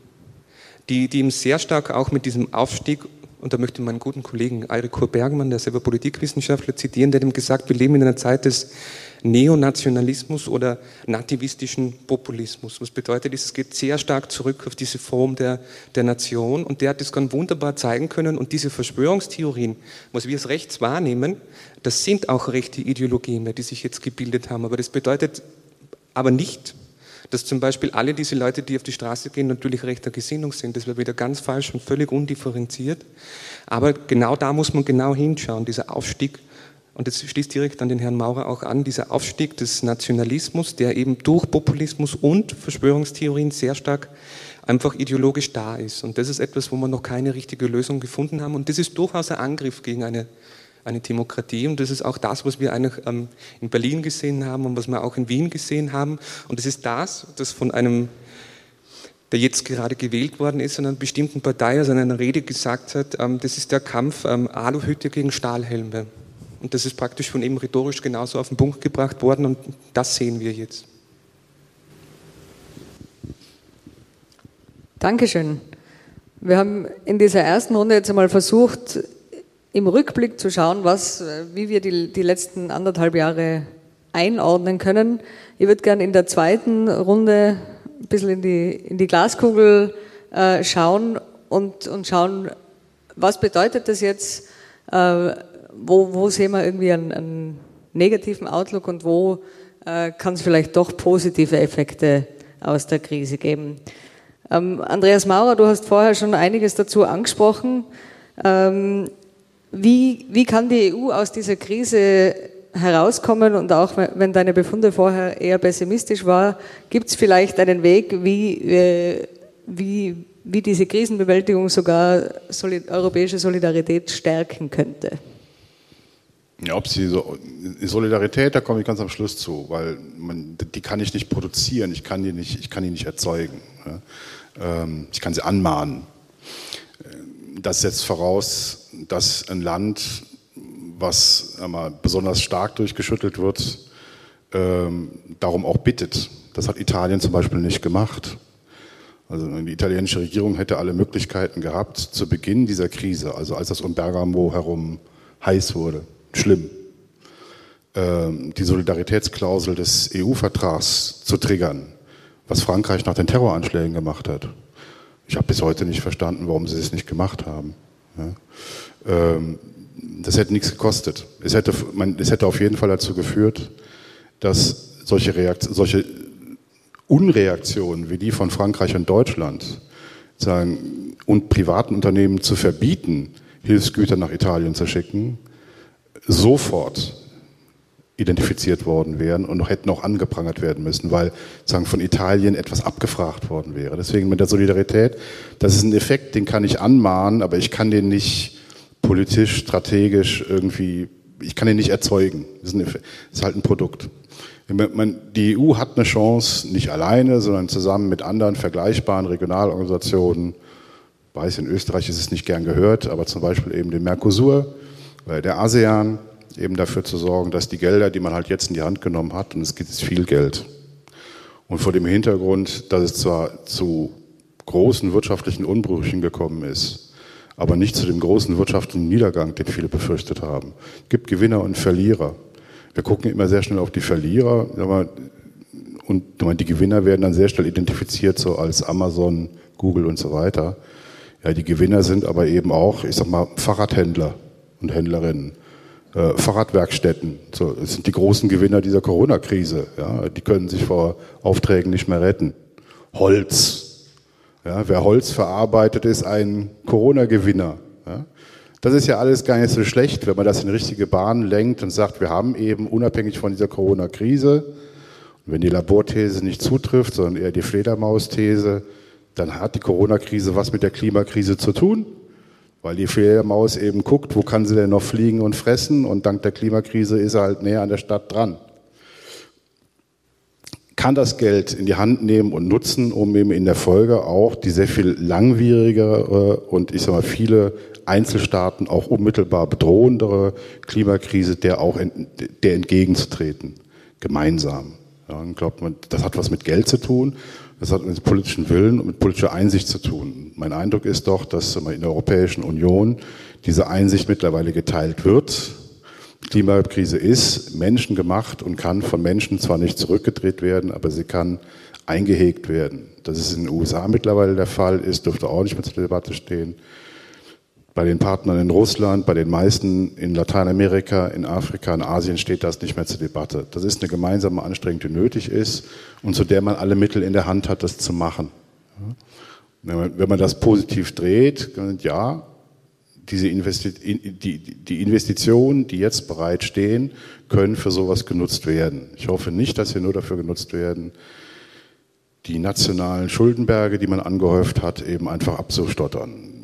die, die eben sehr stark auch mit diesem Aufstieg und da möchte ich meinen guten Kollegen Eirikur Bergmann, der selber Politikwissenschaftler, zitieren, der dem gesagt, wir leben in einer Zeit des Neonationalismus oder nativistischen Populismus. Was bedeutet? Es geht sehr stark zurück auf diese Form der, der Nation und der hat das ganz wunderbar zeigen können und diese Verschwörungstheorien, was wir als rechts wahrnehmen, das sind auch rechte Ideologien, die sich jetzt gebildet haben. Aber das bedeutet aber nicht, dass zum Beispiel alle diese Leute, die auf die Straße gehen, natürlich rechter Gesinnung sind. Das wäre wieder ganz falsch und völlig undifferenziert. Aber genau da muss man genau hinschauen, dieser Aufstieg. Und das schließt direkt an den Herrn Maurer auch an, dieser Aufstieg des Nationalismus, der eben durch Populismus und Verschwörungstheorien sehr stark einfach ideologisch da ist. Und das ist etwas, wo wir noch keine richtige Lösung gefunden haben. Und das ist durchaus ein Angriff gegen eine eine Demokratie. Und das ist auch das, was wir ähm, in Berlin gesehen haben und was wir auch in Wien gesehen haben. Und das ist das, das von einem, der jetzt gerade gewählt worden ist, in einer bestimmten Partei, also in einer Rede gesagt hat, ähm, das ist der Kampf ähm, Aluhütte gegen Stahlhelme. Und das ist praktisch von ihm rhetorisch genauso auf den Punkt gebracht worden und das sehen wir jetzt. Dankeschön. Wir haben in dieser ersten Runde jetzt einmal versucht, im Rückblick zu schauen, was, äh, wie wir die, die letzten anderthalb Jahre einordnen können. Ich würde gerne in der zweiten Runde ein bisschen in die, in die Glaskugel äh, schauen und, und schauen, was bedeutet das jetzt, äh, wo, wo sehen wir irgendwie einen, einen negativen Outlook und wo äh, kann es vielleicht doch positive Effekte aus der Krise geben. Ähm, Andreas Maurer, du hast vorher schon einiges dazu angesprochen. Ähm, wie, wie kann die EU aus dieser Krise herauskommen und auch wenn deine Befunde vorher eher pessimistisch war, gibt es vielleicht einen Weg, wie, äh, wie, wie diese Krisenbewältigung sogar Solid europäische Solidarität stärken könnte? Ja, ob sie so, Solidarität, da komme ich ganz am Schluss zu, weil man, die kann ich nicht produzieren, ich kann die nicht, ich kann die nicht erzeugen. Ähm, ich kann sie anmahnen. Das setzt voraus, dass ein Land, was einmal besonders stark durchgeschüttelt wird, ähm, darum auch bittet. Das hat Italien zum Beispiel nicht gemacht. Also die italienische Regierung hätte alle Möglichkeiten gehabt, zu Beginn dieser Krise, also als das um Bergamo herum heiß wurde, schlimm, ähm, die Solidaritätsklausel des EU-Vertrags zu triggern, was Frankreich nach den Terroranschlägen gemacht hat. Ich habe bis heute nicht verstanden, warum sie es nicht gemacht haben. Ähm, das hätte nichts gekostet. Es hätte, man, es hätte auf jeden Fall dazu geführt, dass solche, solche Unreaktionen wie die von Frankreich und Deutschland sagen, und privaten Unternehmen zu verbieten, Hilfsgüter nach Italien zu schicken, sofort identifiziert worden wären und noch hätten auch angeprangert werden müssen, weil sagen von Italien etwas abgefragt worden wäre. Deswegen mit der Solidarität, das ist ein Effekt, den kann ich anmahnen, aber ich kann den nicht politisch, strategisch irgendwie, ich kann den nicht erzeugen. Das ist, halt ein Produkt. Die EU hat eine Chance, nicht alleine, sondern zusammen mit anderen vergleichbaren Regionalorganisationen, ich weiß, in Österreich ist es nicht gern gehört, aber zum Beispiel eben den Mercosur, der ASEAN, eben dafür zu sorgen, dass die Gelder, die man halt jetzt in die Hand genommen hat, und es gibt jetzt viel Geld, und vor dem Hintergrund, dass es zwar zu großen wirtschaftlichen Unbrüchen gekommen ist, aber nicht zu dem großen wirtschaftlichen Niedergang, den viele befürchtet haben. Es gibt Gewinner und Verlierer. Wir gucken immer sehr schnell auf die Verlierer und die Gewinner werden dann sehr schnell identifiziert, so als Amazon, Google und so weiter. Ja, die Gewinner sind aber eben auch, ich sag mal, Fahrradhändler und Händlerinnen äh, Fahrradwerkstätten. So, das sind die großen Gewinner dieser Corona-Krise. Ja, die können sich vor Aufträgen nicht mehr retten. Holz. Ja, wer Holz verarbeitet, ist ein Corona-Gewinner. Ja. Das ist ja alles gar nicht so schlecht, wenn man das in richtige Bahnen lenkt und sagt, wir haben eben unabhängig von dieser Corona-Krise, wenn die Laborthese nicht zutrifft, sondern eher die Fledermaus-These, dann hat die Corona-Krise was mit der Klimakrise zu tun weil die Fledermaus eben guckt, wo kann sie denn noch fliegen und fressen und dank der Klimakrise ist er halt näher an der Stadt dran. Kann das Geld in die Hand nehmen und nutzen, um eben in der Folge auch die sehr viel langwierigere und ich sag mal viele Einzelstaaten auch unmittelbar bedrohendere Klimakrise der auch der entgegenzutreten, gemeinsam. Ja, glaubt man, das hat was mit Geld zu tun das hat mit politischen Willen und mit politischer Einsicht zu tun. Mein Eindruck ist doch, dass in der Europäischen Union diese Einsicht mittlerweile geteilt wird. Klimakrise ist menschengemacht und kann von Menschen zwar nicht zurückgedreht werden, aber sie kann eingehegt werden. Das ist in den USA mittlerweile der Fall, ist, dürfte auch nicht mehr zur Debatte stehen bei den Partnern in Russland, bei den meisten in Lateinamerika, in Afrika, in Asien steht das nicht mehr zur Debatte. Das ist eine gemeinsame Anstrengung, die nötig ist und zu der man alle Mittel in der Hand hat, das zu machen. Wenn man das positiv dreht, ja, diese Investi die, die Investitionen, die jetzt bereitstehen, können für sowas genutzt werden. Ich hoffe nicht, dass sie nur dafür genutzt werden, die nationalen Schuldenberge, die man angehäuft hat, eben einfach abzustottern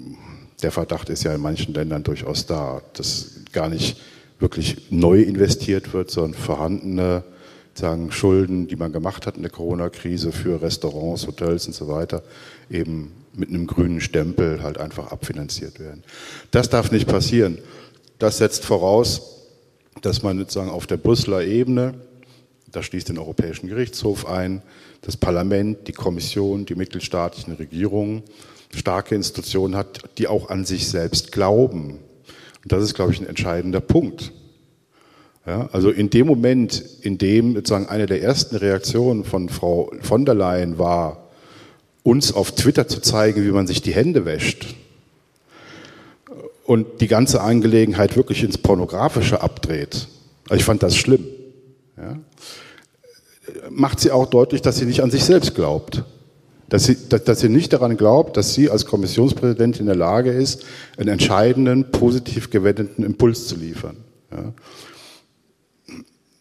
der Verdacht ist ja in manchen Ländern durchaus da, dass gar nicht wirklich neu investiert wird, sondern vorhandene sagen, Schulden, die man gemacht hat in der Corona-Krise für Restaurants, Hotels und so weiter, eben mit einem grünen Stempel halt einfach abfinanziert werden. Das darf nicht passieren. Das setzt voraus, dass man sozusagen auf der Brüsseler Ebene, das schließt den Europäischen Gerichtshof ein, das Parlament, die Kommission, die mittelstaatlichen Regierungen starke Institutionen hat, die auch an sich selbst glauben. Und das ist, glaube ich, ein entscheidender Punkt. Ja, also in dem Moment, in dem sozusagen eine der ersten Reaktionen von Frau von der Leyen war, uns auf Twitter zu zeigen, wie man sich die Hände wäscht und die ganze Angelegenheit wirklich ins Pornografische abdreht. Also ich fand das schlimm. Ja. macht sie auch deutlich, dass sie nicht an sich selbst glaubt. Dass sie, dass, dass sie nicht daran glaubt, dass sie als Kommissionspräsidentin in der Lage ist, einen entscheidenden, positiv gewendeten Impuls zu liefern. Ja.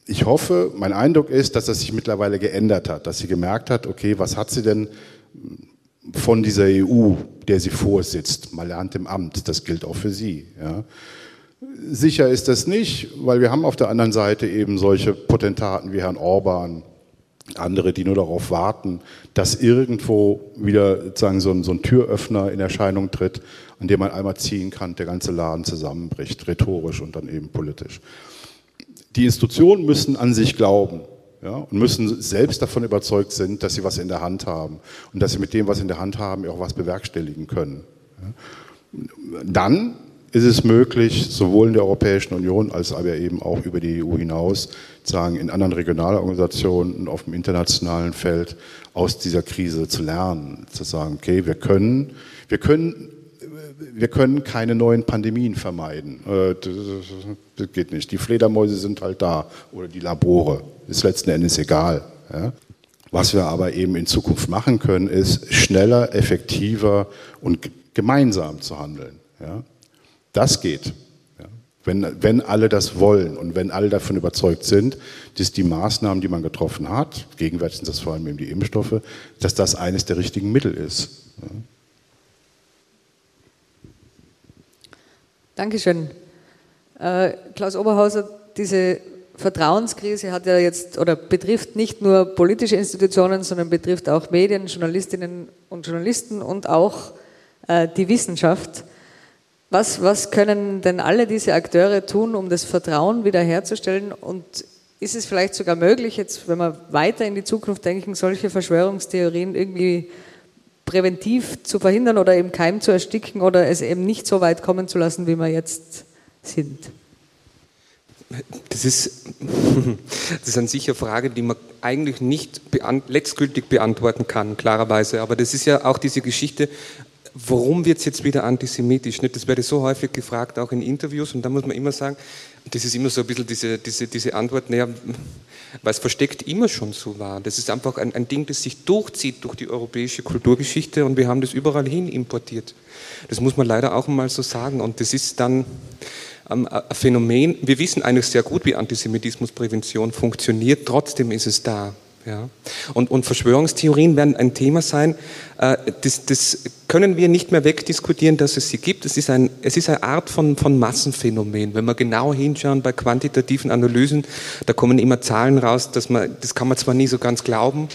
Ich hoffe, mein Eindruck ist, dass das sich mittlerweile geändert hat, dass sie gemerkt hat, okay, was hat sie denn von dieser EU, der sie vorsitzt, mal lernt im Amt, das gilt auch für sie. Ja. Sicher ist das nicht, weil wir haben auf der anderen Seite eben solche Potentaten wie Herrn Orban, andere, die nur darauf warten, dass irgendwo wieder sozusagen so ein, so ein Türöffner in Erscheinung tritt, an dem man einmal ziehen kann, der ganze Laden zusammenbricht, rhetorisch und dann eben politisch. Die Institutionen müssen an sich glauben ja, und müssen selbst davon überzeugt sind, dass sie was in der Hand haben und dass sie mit dem, was in der Hand haben, auch was bewerkstelligen können. Dann ist es möglich, sowohl in der Europäischen Union als aber eben auch über die EU hinaus, sagen in anderen Regionalorganisationen und auf dem internationalen Feld aus dieser Krise zu lernen, zu sagen, okay, wir können, wir können, wir können keine neuen Pandemien vermeiden. Äh, das geht nicht. Die Fledermäuse sind halt da oder die Labore. Ist letzten Endes egal. Was wir aber eben in Zukunft machen können, ist schneller, effektiver und gemeinsam zu handeln. Das geht. Wenn, wenn alle das wollen und wenn alle davon überzeugt sind, dass die Maßnahmen, die man getroffen hat, gegenwärtig sind das vor allem eben die Impfstoffe, dass das eines der richtigen Mittel ist. Dankeschön. Äh, Klaus Oberhauser, diese Vertrauenskrise hat ja jetzt oder betrifft nicht nur politische Institutionen, sondern betrifft auch Medien, Journalistinnen und Journalisten und auch äh, die Wissenschaft. Was, was können denn alle diese Akteure tun, um das Vertrauen wiederherzustellen? Und ist es vielleicht sogar möglich, jetzt, wenn wir weiter in die Zukunft denken, solche Verschwörungstheorien irgendwie präventiv zu verhindern oder im Keim zu ersticken oder es eben nicht so weit kommen zu lassen, wie wir jetzt sind? Das ist, [laughs] das ist an sich eine Frage, die man eigentlich nicht beant letztgültig beantworten kann, klarerweise. Aber das ist ja auch diese Geschichte, warum wird es jetzt wieder antisemitisch? Nicht? Das werde so häufig gefragt, auch in Interviews, und da muss man immer sagen, das ist immer so ein bisschen diese, diese, diese Antwort, naja, es versteckt immer schon so war. Das ist einfach ein, ein Ding, das sich durchzieht durch die europäische Kulturgeschichte und wir haben das überall hin importiert. Das muss man leider auch mal so sagen. Und das ist dann ähm, ein Phänomen, wir wissen eigentlich sehr gut, wie Antisemitismusprävention funktioniert, trotzdem ist es da. Ja. Und, und Verschwörungstheorien werden ein Thema sein, äh, das, das können wir nicht mehr wegdiskutieren, dass es sie gibt. Es ist, ein, es ist eine Art von, von Massenphänomen. Wenn wir genau hinschauen bei quantitativen Analysen, da kommen immer Zahlen raus, dass man, das kann man zwar nie so ganz glauben,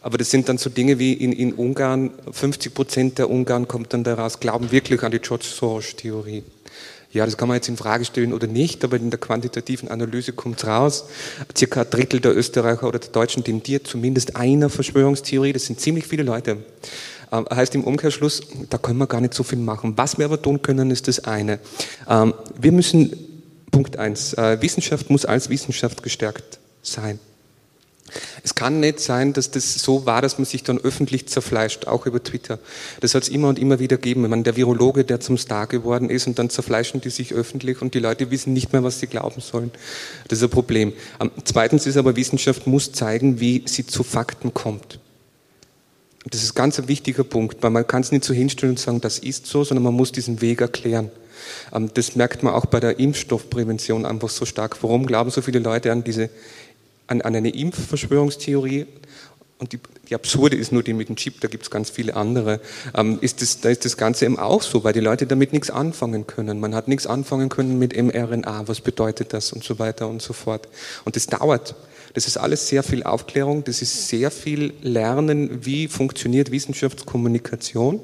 aber das sind dann so Dinge wie in, in Ungarn, 50 Prozent der Ungarn kommt dann daraus, glauben wirklich an die George Soros-Theorie. Ja, das kann man jetzt in Frage stellen oder nicht, aber in der quantitativen Analyse kommt raus. Circa ein Drittel der Österreicher oder der Deutschen tendiert zumindest einer Verschwörungstheorie. Das sind ziemlich viele Leute. Ähm, heißt im Umkehrschluss, da können wir gar nicht so viel machen. Was wir aber tun können, ist das eine. Ähm, wir müssen, Punkt eins, äh, Wissenschaft muss als Wissenschaft gestärkt sein. Es kann nicht sein, dass das so war, dass man sich dann öffentlich zerfleischt, auch über Twitter. Das hat es immer und immer wieder gegeben. Ich meine, der Virologe, der zum Star geworden ist und dann zerfleischen die sich öffentlich und die Leute wissen nicht mehr, was sie glauben sollen. Das ist ein Problem. Ähm, zweitens ist aber, Wissenschaft muss zeigen, wie sie zu Fakten kommt. Das ist ganz ein wichtiger Punkt, weil man kann es nicht so hinstellen und sagen, das ist so, sondern man muss diesen Weg erklären. Ähm, das merkt man auch bei der Impfstoffprävention einfach so stark. Warum glauben so viele Leute an diese an, an eine Impfverschwörungstheorie und die, die, absurde ist nur die mit dem Chip, da gibt es ganz viele andere, ähm, ist das, da ist das Ganze eben auch so, weil die Leute damit nichts anfangen können. Man hat nichts anfangen können mit mRNA, was bedeutet das und so weiter und so fort. Und das dauert. Das ist alles sehr viel Aufklärung, das ist sehr viel Lernen, wie funktioniert Wissenschaftskommunikation.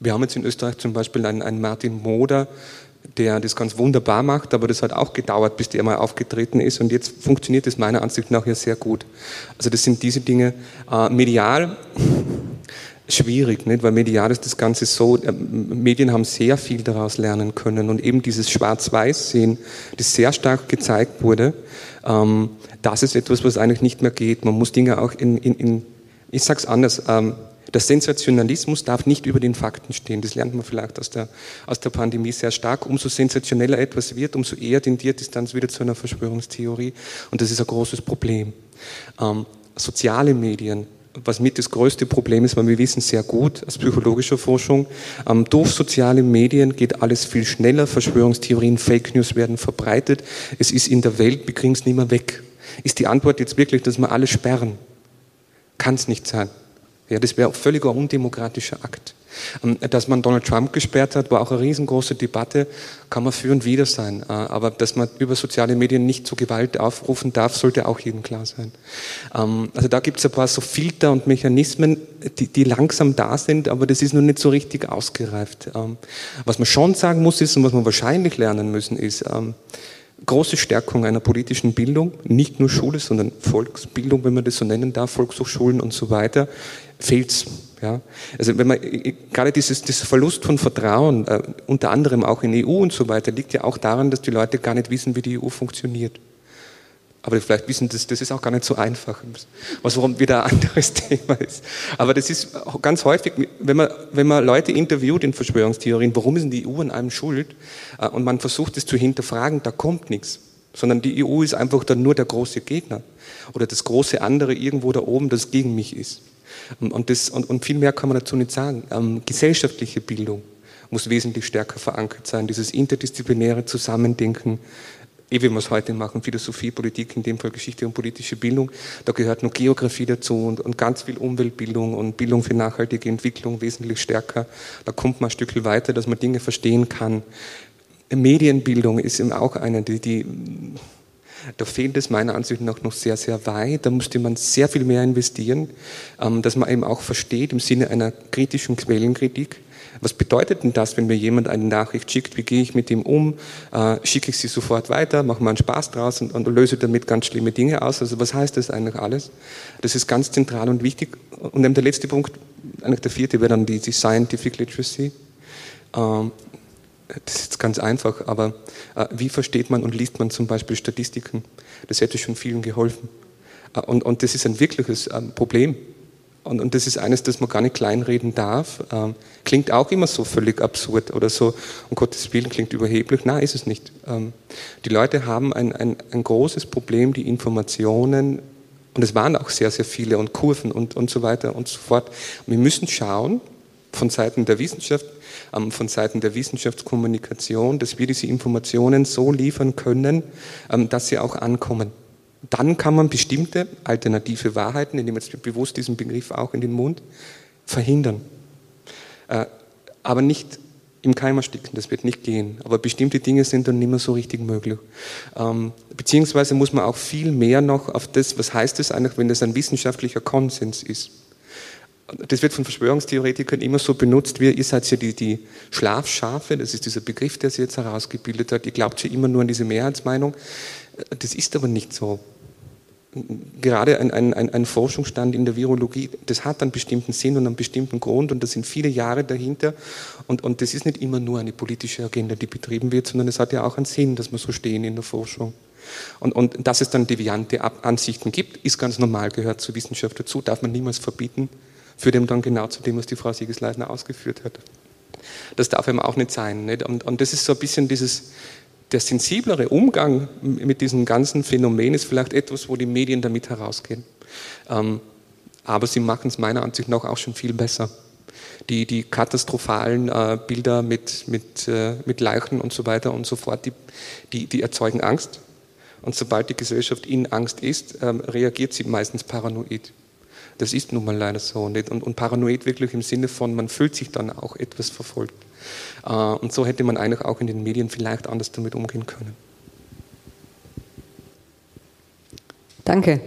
Wir haben jetzt in Österreich zum Beispiel einen, einen Martin Moder, der das ganz wunderbar macht, aber das hat auch gedauert, bis der mal aufgetreten ist und jetzt funktioniert das meiner Ansicht nach ja sehr gut. Also das sind diese Dinge. Äh, medial [laughs] schwierig, nicht? weil medial ist das Ganze so, äh, Medien haben sehr viel daraus lernen können und eben dieses Schwarz-Weiß-Sehen, das sehr stark gezeigt wurde, ähm, das ist etwas, was eigentlich nicht mehr geht. Man muss Dinge auch in, in, in ich sag's anders, ähm, Der Sensationalismus darf nicht über den Fakten stehen. Das lernt man vielleicht aus der, aus der Pandemie sehr stark. Umso sensationeller etwas wird, umso eher tendiert es dann wieder zu einer Verschwörungstheorie. Und das ist ein großes Problem. Ähm, soziale Medien, was mit das größte Problem ist, weil wir wissen sehr gut aus psychologischer Forschung, ähm, durch soziale Medien geht alles viel schneller, Verschwörungstheorien, Fake News werden verbreitet, es ist in der Welt, wir kriegen es nicht mehr weg. Ist die Antwort jetzt wirklich, dass wir alles sperren? Kann es nicht sein. Ja, das wäre völliger undemokratischer Akt. Ähm, dass man Donald Trump gesperrt hat, war auch eine riesengroße Debatte, kann man für und wider sein. Äh, aber dass man über soziale Medien nicht zu Gewalt aufrufen darf, sollte auch jedem klar sein. Ähm, also da gibt es ein paar so Filter und Mechanismen, die, die, langsam da sind, aber das ist noch nicht so richtig ausgereift. Ähm, was man schon sagen muss ist und was man wahrscheinlich lernen müssen ist, große Stärkung einer politischen Bildung, nicht nur Schule, sondern Volksbildung, wenn man das so nennen darf, Volkshochschulen und so weiter, fehlt's. Ja? Also wenn man gerade dieses, dieser Verlust von Vertrauen, äh, unter anderem auch in EU und so weiter, liegt ja auch daran, dass die Leute gar nicht wissen, wie die EU funktioniert. Aber vielleicht wissen das, das ist auch gar nicht so einfach, was warum wieder ein anderes [laughs] Thema ist. Aber das ist ganz häufig, wenn man, wenn man Leute interviewt in Verschwörungstheorien, warum ist denn die EU an einem schuld? Äh, und man versucht es zu hinterfragen, da kommt nichts. Sondern die EU ist einfach dann nur der große Gegner. Oder das große andere irgendwo da oben, das gegen mich ist. Und, das, und, und viel mehr kann man dazu nicht sagen. Ähm, gesellschaftliche Bildung muss wesentlich stärker verankert sein. Dieses interdisziplinäre Zusammendenken, eh wie wir es heute machen, Philosophie, Politik, in dem Fall Geschichte und politische Bildung. Da gehört noch Geografie dazu und, und ganz viel Umweltbildung und Bildung für nachhaltige Entwicklung wesentlich stärker. Da kommt man ein Stückchen weiter, dass man Dinge verstehen kann. Medienbildung ist eben auch eine, die, die da fehlt es meiner Ansicht nach noch sehr, sehr weit. Da müsste man sehr viel mehr investieren, ähm, dass man eben auch versteht im Sinne einer kritischen Quellenkritik. Was bedeutet denn das, wenn mir jemand eine Nachricht schickt? Wie gehe ich mit ihm um? Äh, schicke ich sie sofort weiter? Mache mal einen Spaß draus und, und löse damit ganz schlimme Dinge aus? Also was heißt das eigentlich alles? Das ist ganz zentral und wichtig. Und dann der letzte Punkt, eigentlich der vierte, wäre dann die, die Scientific Literacy. Das ist jetzt ganz einfach, aber äh, wie versteht man und liest man zum Beispiel Statistiken? Das hätte schon vielen geholfen. Äh, und, und das ist ein wirkliches äh, Problem. Und, und, das ist eines, das man gar nicht kleinreden darf. Ähm, klingt auch immer so völlig absurd oder so, um Gottes Willen klingt überheblich. Nein, ist es nicht. Ähm, die Leute haben ein, ein, ein großes Problem, die Informationen, und es waren auch sehr, sehr viele, und Kurven und, und so weiter und so fort. Wir müssen schauen, von Seiten der Wissenschaft, von Seiten der Wissenschaftskommunikation, dass wir diese Informationen so liefern können, ähm, dass sie auch ankommen. Dann kann man bestimmte alternative Wahrheiten, nehme jetzt bewusst diesen Begriff auch in den Mund, verhindern. Äh, aber nicht im Keim ersticken, das wird nicht gehen. Aber bestimmte Dinge sind dann nicht mehr so richtig möglich. Ähm, beziehungsweise muss man auch viel mehr noch auf das, was heißt es eigentlich, wenn das ein wissenschaftlicher Konsens ist das wird von Verschwörungstheoretikern immer so benutzt, wie ihr seid ja die, die Schlafschafe, das ist dieser Begriff, der sie jetzt herausgebildet hat. Ihr glaubt ja immer nur an diese Mehrheitsmeinung. Das ist aber nicht so. Gerade ein, ein, ein Forschungsstand in der Virologie, das hat einen bestimmten Sinn und einen bestimmten Grund und da sind viele Jahre dahinter. Und, und das ist nicht immer nur eine politische Agenda, die betrieben wird, sondern es hat ja auch einen Sinn, dass wir so stehen in der Forschung. Und, und dass es dann deviante Ansichten gibt, ist ganz normal, gehört zur Wissenschaft dazu, darf man niemals verbieten führt eben dann genau zu dem, was die Frau Siegesleitner ausgeführt hat. Das darf eben auch nicht sein. Nicht? Und, und das ist so ein bisschen dieses, der sensiblere Umgang mit diesem ganzen Phänomen ist vielleicht etwas, wo die Medien damit herausgehen. Ähm, aber sie machen es meiner Ansicht nach auch schon viel besser. Die, die katastrophalen äh, Bilder mit, mit, äh, mit Leichen und so weiter und so fort, die, die, die erzeugen Angst. Und sobald die Gesellschaft in Angst ist, ähm, reagiert sie meistens paranoid. Das ist nun mal leider so. Und, und paranoid wirklich im Sinne von, man fühlt sich dann auch etwas verfolgt. Äh, und so hätte man eigentlich auch in den Medien vielleicht anders damit umgehen können. Danke.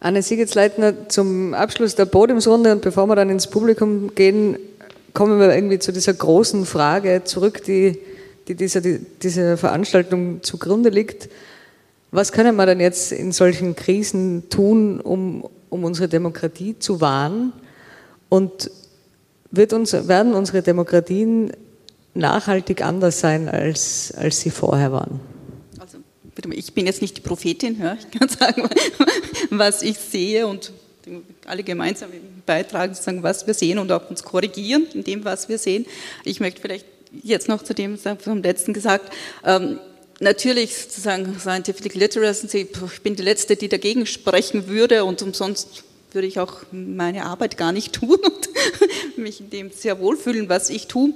Anne Siegetsleitner, zum Abschluss der Podiumsrunde und bevor wir dann ins Publikum gehen, kommen wir irgendwie zu dieser großen Frage zurück, die, die dieser, die, dieser Veranstaltung zugrunde liegt. Was können wir denn jetzt in solchen Krisen tun, um um unsere Demokratie zu wahren und wird uns, werden unsere Demokratien nachhaltig anders sein, als, als sie vorher waren? Also, ich bin jetzt nicht die Prophetin, ja. ich kann [laughs] sagen, was ich sehe und alle gemeinsam beitragen, sozusagen, was wir sehen und auch uns korrigieren in dem, was wir sehen. Ich möchte vielleicht jetzt noch zu dem vom letzten gesagt, ähm, natürlich sozusagen Scientific Literacy, ich bin die Letzte, die dagegen sprechen würde und umsonst würde ich auch meine Arbeit gar nicht [laughs] tun und mich in dem sehr wohlfühlen, was ich tue.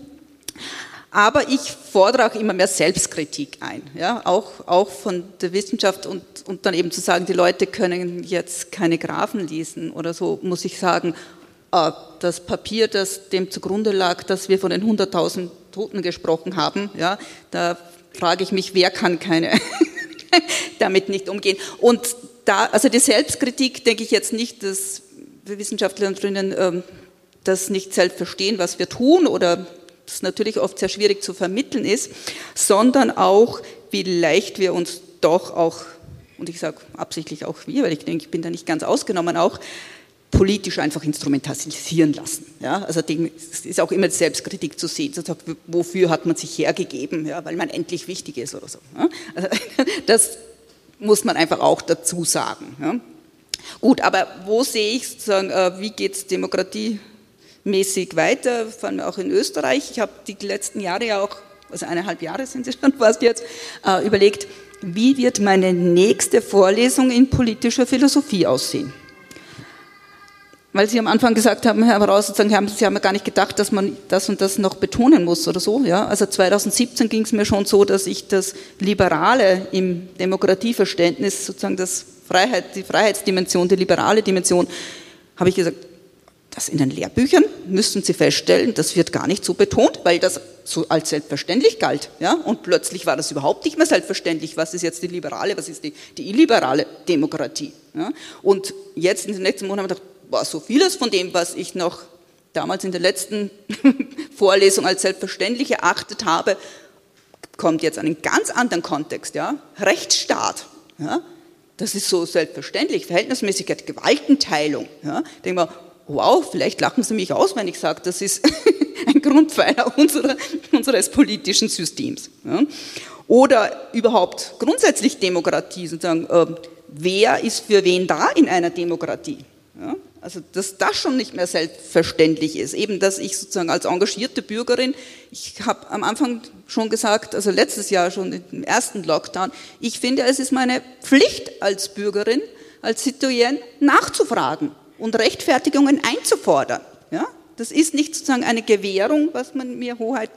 Aber ich fordere auch immer mehr Selbstkritik ein, ja, auch, auch von der Wissenschaft und, und dann eben zu sagen, die Leute können jetzt keine Graphen lesen oder so, muss ich sagen, ah, das Papier, das dem zugrunde lag, dass wir von den 100.000 Toten gesprochen haben, ja, da frage ich mich, wer kann keine [laughs] damit nicht umgehen. Und da, also die Selbstkritik denke ich jetzt nicht, dass wir Wissenschaftlerinnen ähm, das nicht selbst verstehen, was wir tun oder das natürlich oft sehr schwierig zu vermitteln ist, sondern auch, wie leicht wir uns doch auch, und ich sage absichtlich auch wir, weil ich denke, ich bin da nicht ganz ausgenommen auch, politisch einfach instrumentalisieren lassen. Ja, also es ist auch immer Selbstkritik zu sehen, wofür hat man sich hergegeben, ja, weil man endlich wichtig ist oder so. Ja. Also, [laughs] das muss man einfach auch dazu sagen. Ja. Gut, aber wo sehe ich sozusagen, äh, wie geht es demokratiemäßig weiter, vor allem auch in Österreich? Ich habe die letzten Jahre ja auch, also eineinhalb Jahre sind sie [laughs] schon fast jetzt, äh, überlegt, wie wird meine nächste Vorlesung in politischer Philosophie aussehen? Weil Sie am Anfang gesagt haben, Herr Braus, Sie haben, Sie haben gar nicht gedacht, dass man das und das noch betonen muss oder so. Ja? Also 2017 ging es mir schon so, dass ich das Liberale im Demokratieverständnis, sozusagen das Freiheit, die Freiheitsdimension, die liberale Dimension, habe ich gesagt, das in den Lehrbüchern müssen Sie feststellen, das wird gar nicht so betont, weil das so als selbstverständlich galt. Ja? Und plötzlich war das überhaupt nicht mehr selbstverständlich. Was ist jetzt die liberale, was ist die, die illiberale Demokratie? Ja? Und jetzt in den nächsten Monaten habe ich gedacht, war so vieles von dem, was ich noch damals in der letzten [laughs] Vorlesung als selbstverständlich erachtet habe, kommt jetzt einen ganz anderen Kontext. Ja? Rechtsstaat, ja? das ist so selbstverständlich. Verhältnismäßigkeit, Gewaltenteilung. Ja? Ich denke mal, wow, vielleicht lachen Sie mich aus, wenn ich sage, das ist [laughs] ein Grundpfeiler unserer, unseres politischen Systems. Ja? Oder überhaupt grundsätzlich Demokratie, sozusagen, äh, wer ist für wen da in einer Demokratie? Ja? Also, dass das schon nicht mehr selbstverständlich ist. Eben, dass ich sozusagen als engagierte Bürgerin, ich habe am Anfang schon gesagt, also letztes Jahr schon im ersten Lockdown, ich finde, es ist meine Pflicht als Bürgerin, als Citoyen nachzufragen und Rechtfertigungen einzufordern. Ja? Das ist nicht sozusagen eine Gewährung, was man mir Hoheit,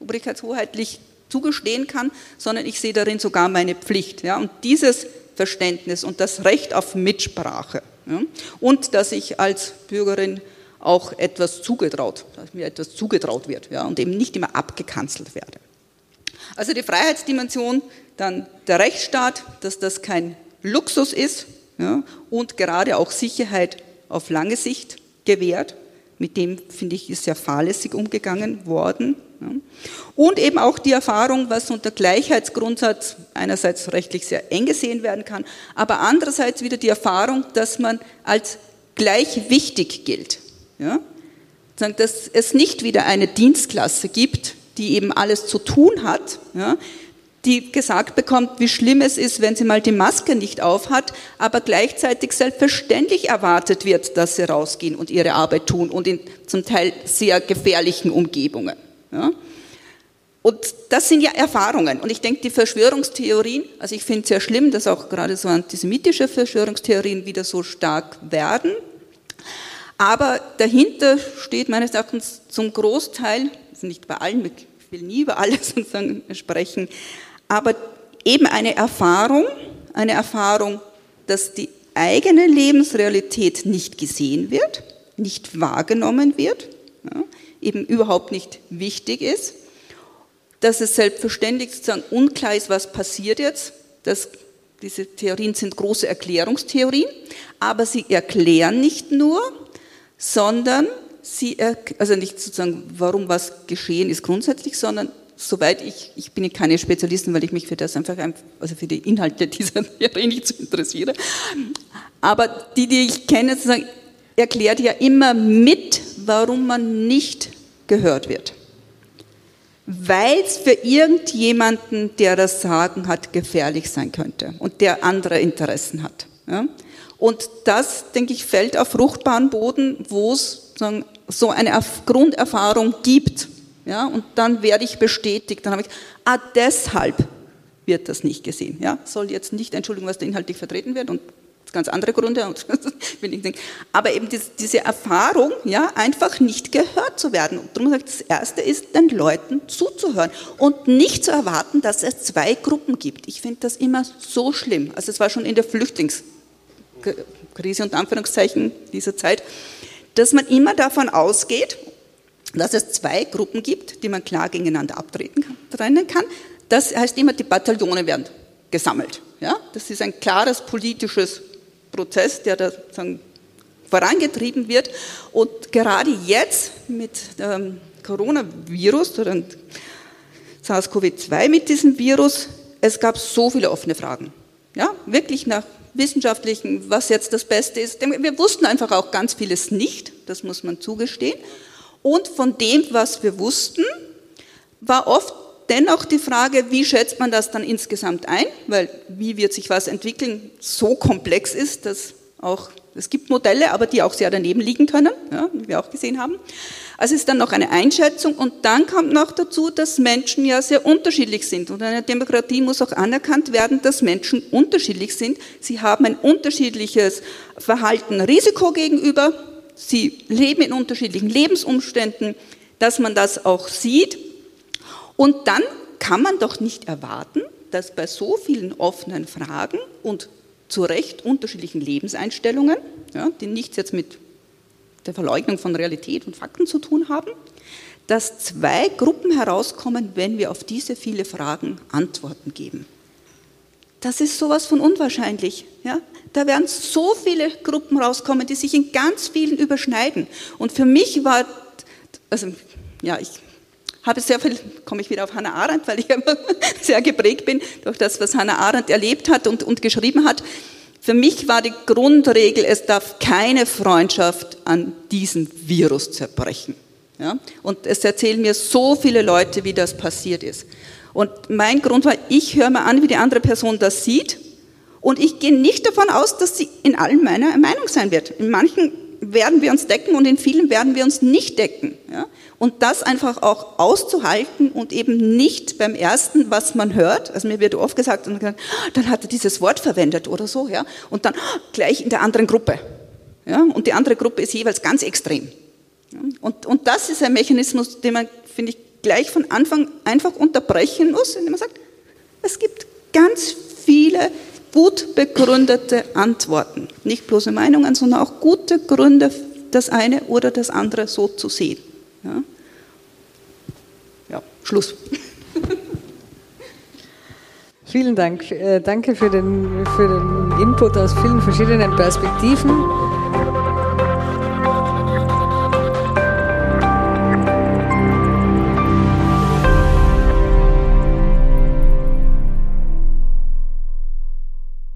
obrigkeitshoheitlich zugestehen kann, sondern ich sehe darin sogar meine Pflicht. Ja? Und dieses Verständnis und das Recht auf Mitsprache, ja? Und dass ich als Bürgerin auch etwas zugetraut, dass mir etwas zugetraut wird ja? und eben nicht immer abgekanzelt werde. Also die Freiheitsdimension, dann der Rechtsstaat, dass das kein Luxus ist ja? und gerade auch Sicherheit auf lange Sicht gewährt. Mit dem, finde ich, ist sehr fahrlässig umgegangen worden. Und eben auch die Erfahrung, was unter Gleichheitsgrundsatz einerseits rechtlich sehr eng gesehen werden kann, aber andererseits wieder die Erfahrung, dass man als gleich wichtig gilt. Ja? Dass es nicht wieder eine Dienstklasse gibt, die eben alles zu tun hat, ja? Die gesagt bekommt, wie schlimm es ist, wenn sie mal die Maske nicht aufhat, aber gleichzeitig selbstverständlich erwartet wird, dass sie rausgehen und ihre Arbeit tun und in zum Teil sehr gefährlichen Umgebungen. Ja? Und das sind ja Erfahrungen. Und ich denke, die Verschwörungstheorien, also ich finde es sehr schlimm, dass auch gerade so antisemitische Verschwörungstheorien wieder so stark werden. Aber dahinter steht meines Erachtens zum Großteil, also nicht bei allen, ich will nie über alles [laughs] sozusagen sprechen, aber eben eine Erfahrung, eine Erfahrung, dass die eigene Lebensrealität nicht gesehen wird, nicht wahrgenommen wird. Ja, eben überhaupt nicht wichtig ist, dass es selbstverständlich sozusagen unklar ist, was passiert jetzt. Das, diese Theorien sind große Erklärungstheorien, aber sie erklären nicht nur, sondern sie, also nicht sozusagen, warum was geschehen ist grundsätzlich, sondern soweit ich, ich bin keine Spezialistin, weil ich mich für das einfach, also für die Inhalte [laughs] dieser Theorie nicht so interessiere, aber die, die ich kenne, erklärt ja immer mit, warum man nicht gehört wird. Weil es für irgendjemanden, der das Sagen hat, gefährlich sein könnte und der andere Interessen hat. Ja? Und das, denke ich, fällt auf fruchtbaren Boden, wo es so eine Grunderfahrung gibt. Ja, und dann werde ich bestätigt. Dann habe ich, ah, deshalb wird das nicht gesehen. Ja, soll jetzt nicht, Entschuldigung, was da inhaltlich vertreten wird und ganz andere Gründe. [laughs] Aber eben diese Erfahrung, ja, einfach nicht gehört zu werden. Und darum ich, das Erste ist, den Leuten zuzuhören und nicht zu erwarten, dass es zwei Gruppen gibt. Ich finde das immer so schlimm. Also es war schon in der Flüchtlingskrise und Anführungszeichen dieser Zeit, dass man immer davon ausgeht, dass es zwei Gruppen gibt, die man klar gegeneinander abtreten kann, kann. Das heißt immer, die Bataillone werden gesammelt. Ja? Das ist ein klares politisches Prozess, der da vorangetrieben wird. Und gerade jetzt mit dem Coronavirus oder SARS-CoV-2 mit diesem Virus, es gab so viele offene Fragen. Ja, wirklich nach wissenschaftlichen, was jetzt das Beste ist. Wir wussten einfach auch ganz vieles nicht, das muss man zugestehen. Und von dem, was wir wussten, war oft dennoch die Frage, wie schätzt man das dann insgesamt ein? Weil wie wird sich was entwickeln, so komplex ist, dass auch, es gibt Modelle, aber die auch sehr daneben liegen können, ja, wie wir auch gesehen haben. Also es ist dann noch eine Einschätzung und dann kommt noch dazu, dass Menschen ja sehr unterschiedlich sind. Und in einer Demokratie muss auch anerkannt werden, dass Menschen unterschiedlich sind. Sie haben ein unterschiedliches Verhalten Risiko gegenüber. Sie leben in unterschiedlichen Lebensumständen, dass man das auch sieht und dann kann man doch nicht erwarten, dass bei so vielen offenen Fragen und zu Recht unterschiedlichen Lebenseinstellungen, ja, die nichts jetzt mit der Verleugnung von Realität und Fakten zu tun haben, dass zwei Gruppen herauskommen, wenn wir auf diese viele Fragen Antworten geben. Das ist sowas von unwahrscheinlich. Ja? Da werden so viele Gruppen rauskommen, die sich in ganz vielen überschneiden. Und für mich war, also ja, ich habe sehr viel, komme ich wieder auf Hannah Arendt, weil ich [laughs] sehr geprägt bin durch das, was Hannah Arendt erlebt hat und, und geschrieben hat. Für mich war die Grundregel, es darf keine Freundschaft an diesem Virus zerbrechen. Ja? Und es erzählen mir so viele Leute, wie das passiert ist. Und mein Grund war, ich höre mir an, wie die andere Person das sieht. Und ich gehe nicht davon aus, dass sie in allen meiner Meinung sein wird. In manchen werden wir uns decken und in vielen werden wir uns nicht decken. Ja? Und das einfach auch auszuhalten und eben nicht beim ersten, was man hört, also mir wird oft gesagt, dann hat er dieses Wort verwendet oder so, ja, und dann gleich in der anderen Gruppe. Ja? Und die andere Gruppe ist jeweils ganz extrem. Ja? Und, und das ist ein Mechanismus, den man, finde ich, gleich von Anfang einfach unterbrechen muss, indem man sagt, es gibt ganz viele gut begründete Antworten. Nicht bloße Meinungen, sondern auch gute Gründe, das eine oder das andere so zu sehen. Ja, ja Schluss. [laughs] Vielen Dank. Äh, danke für den, für den Input aus vielen verschiedenen Perspektiven.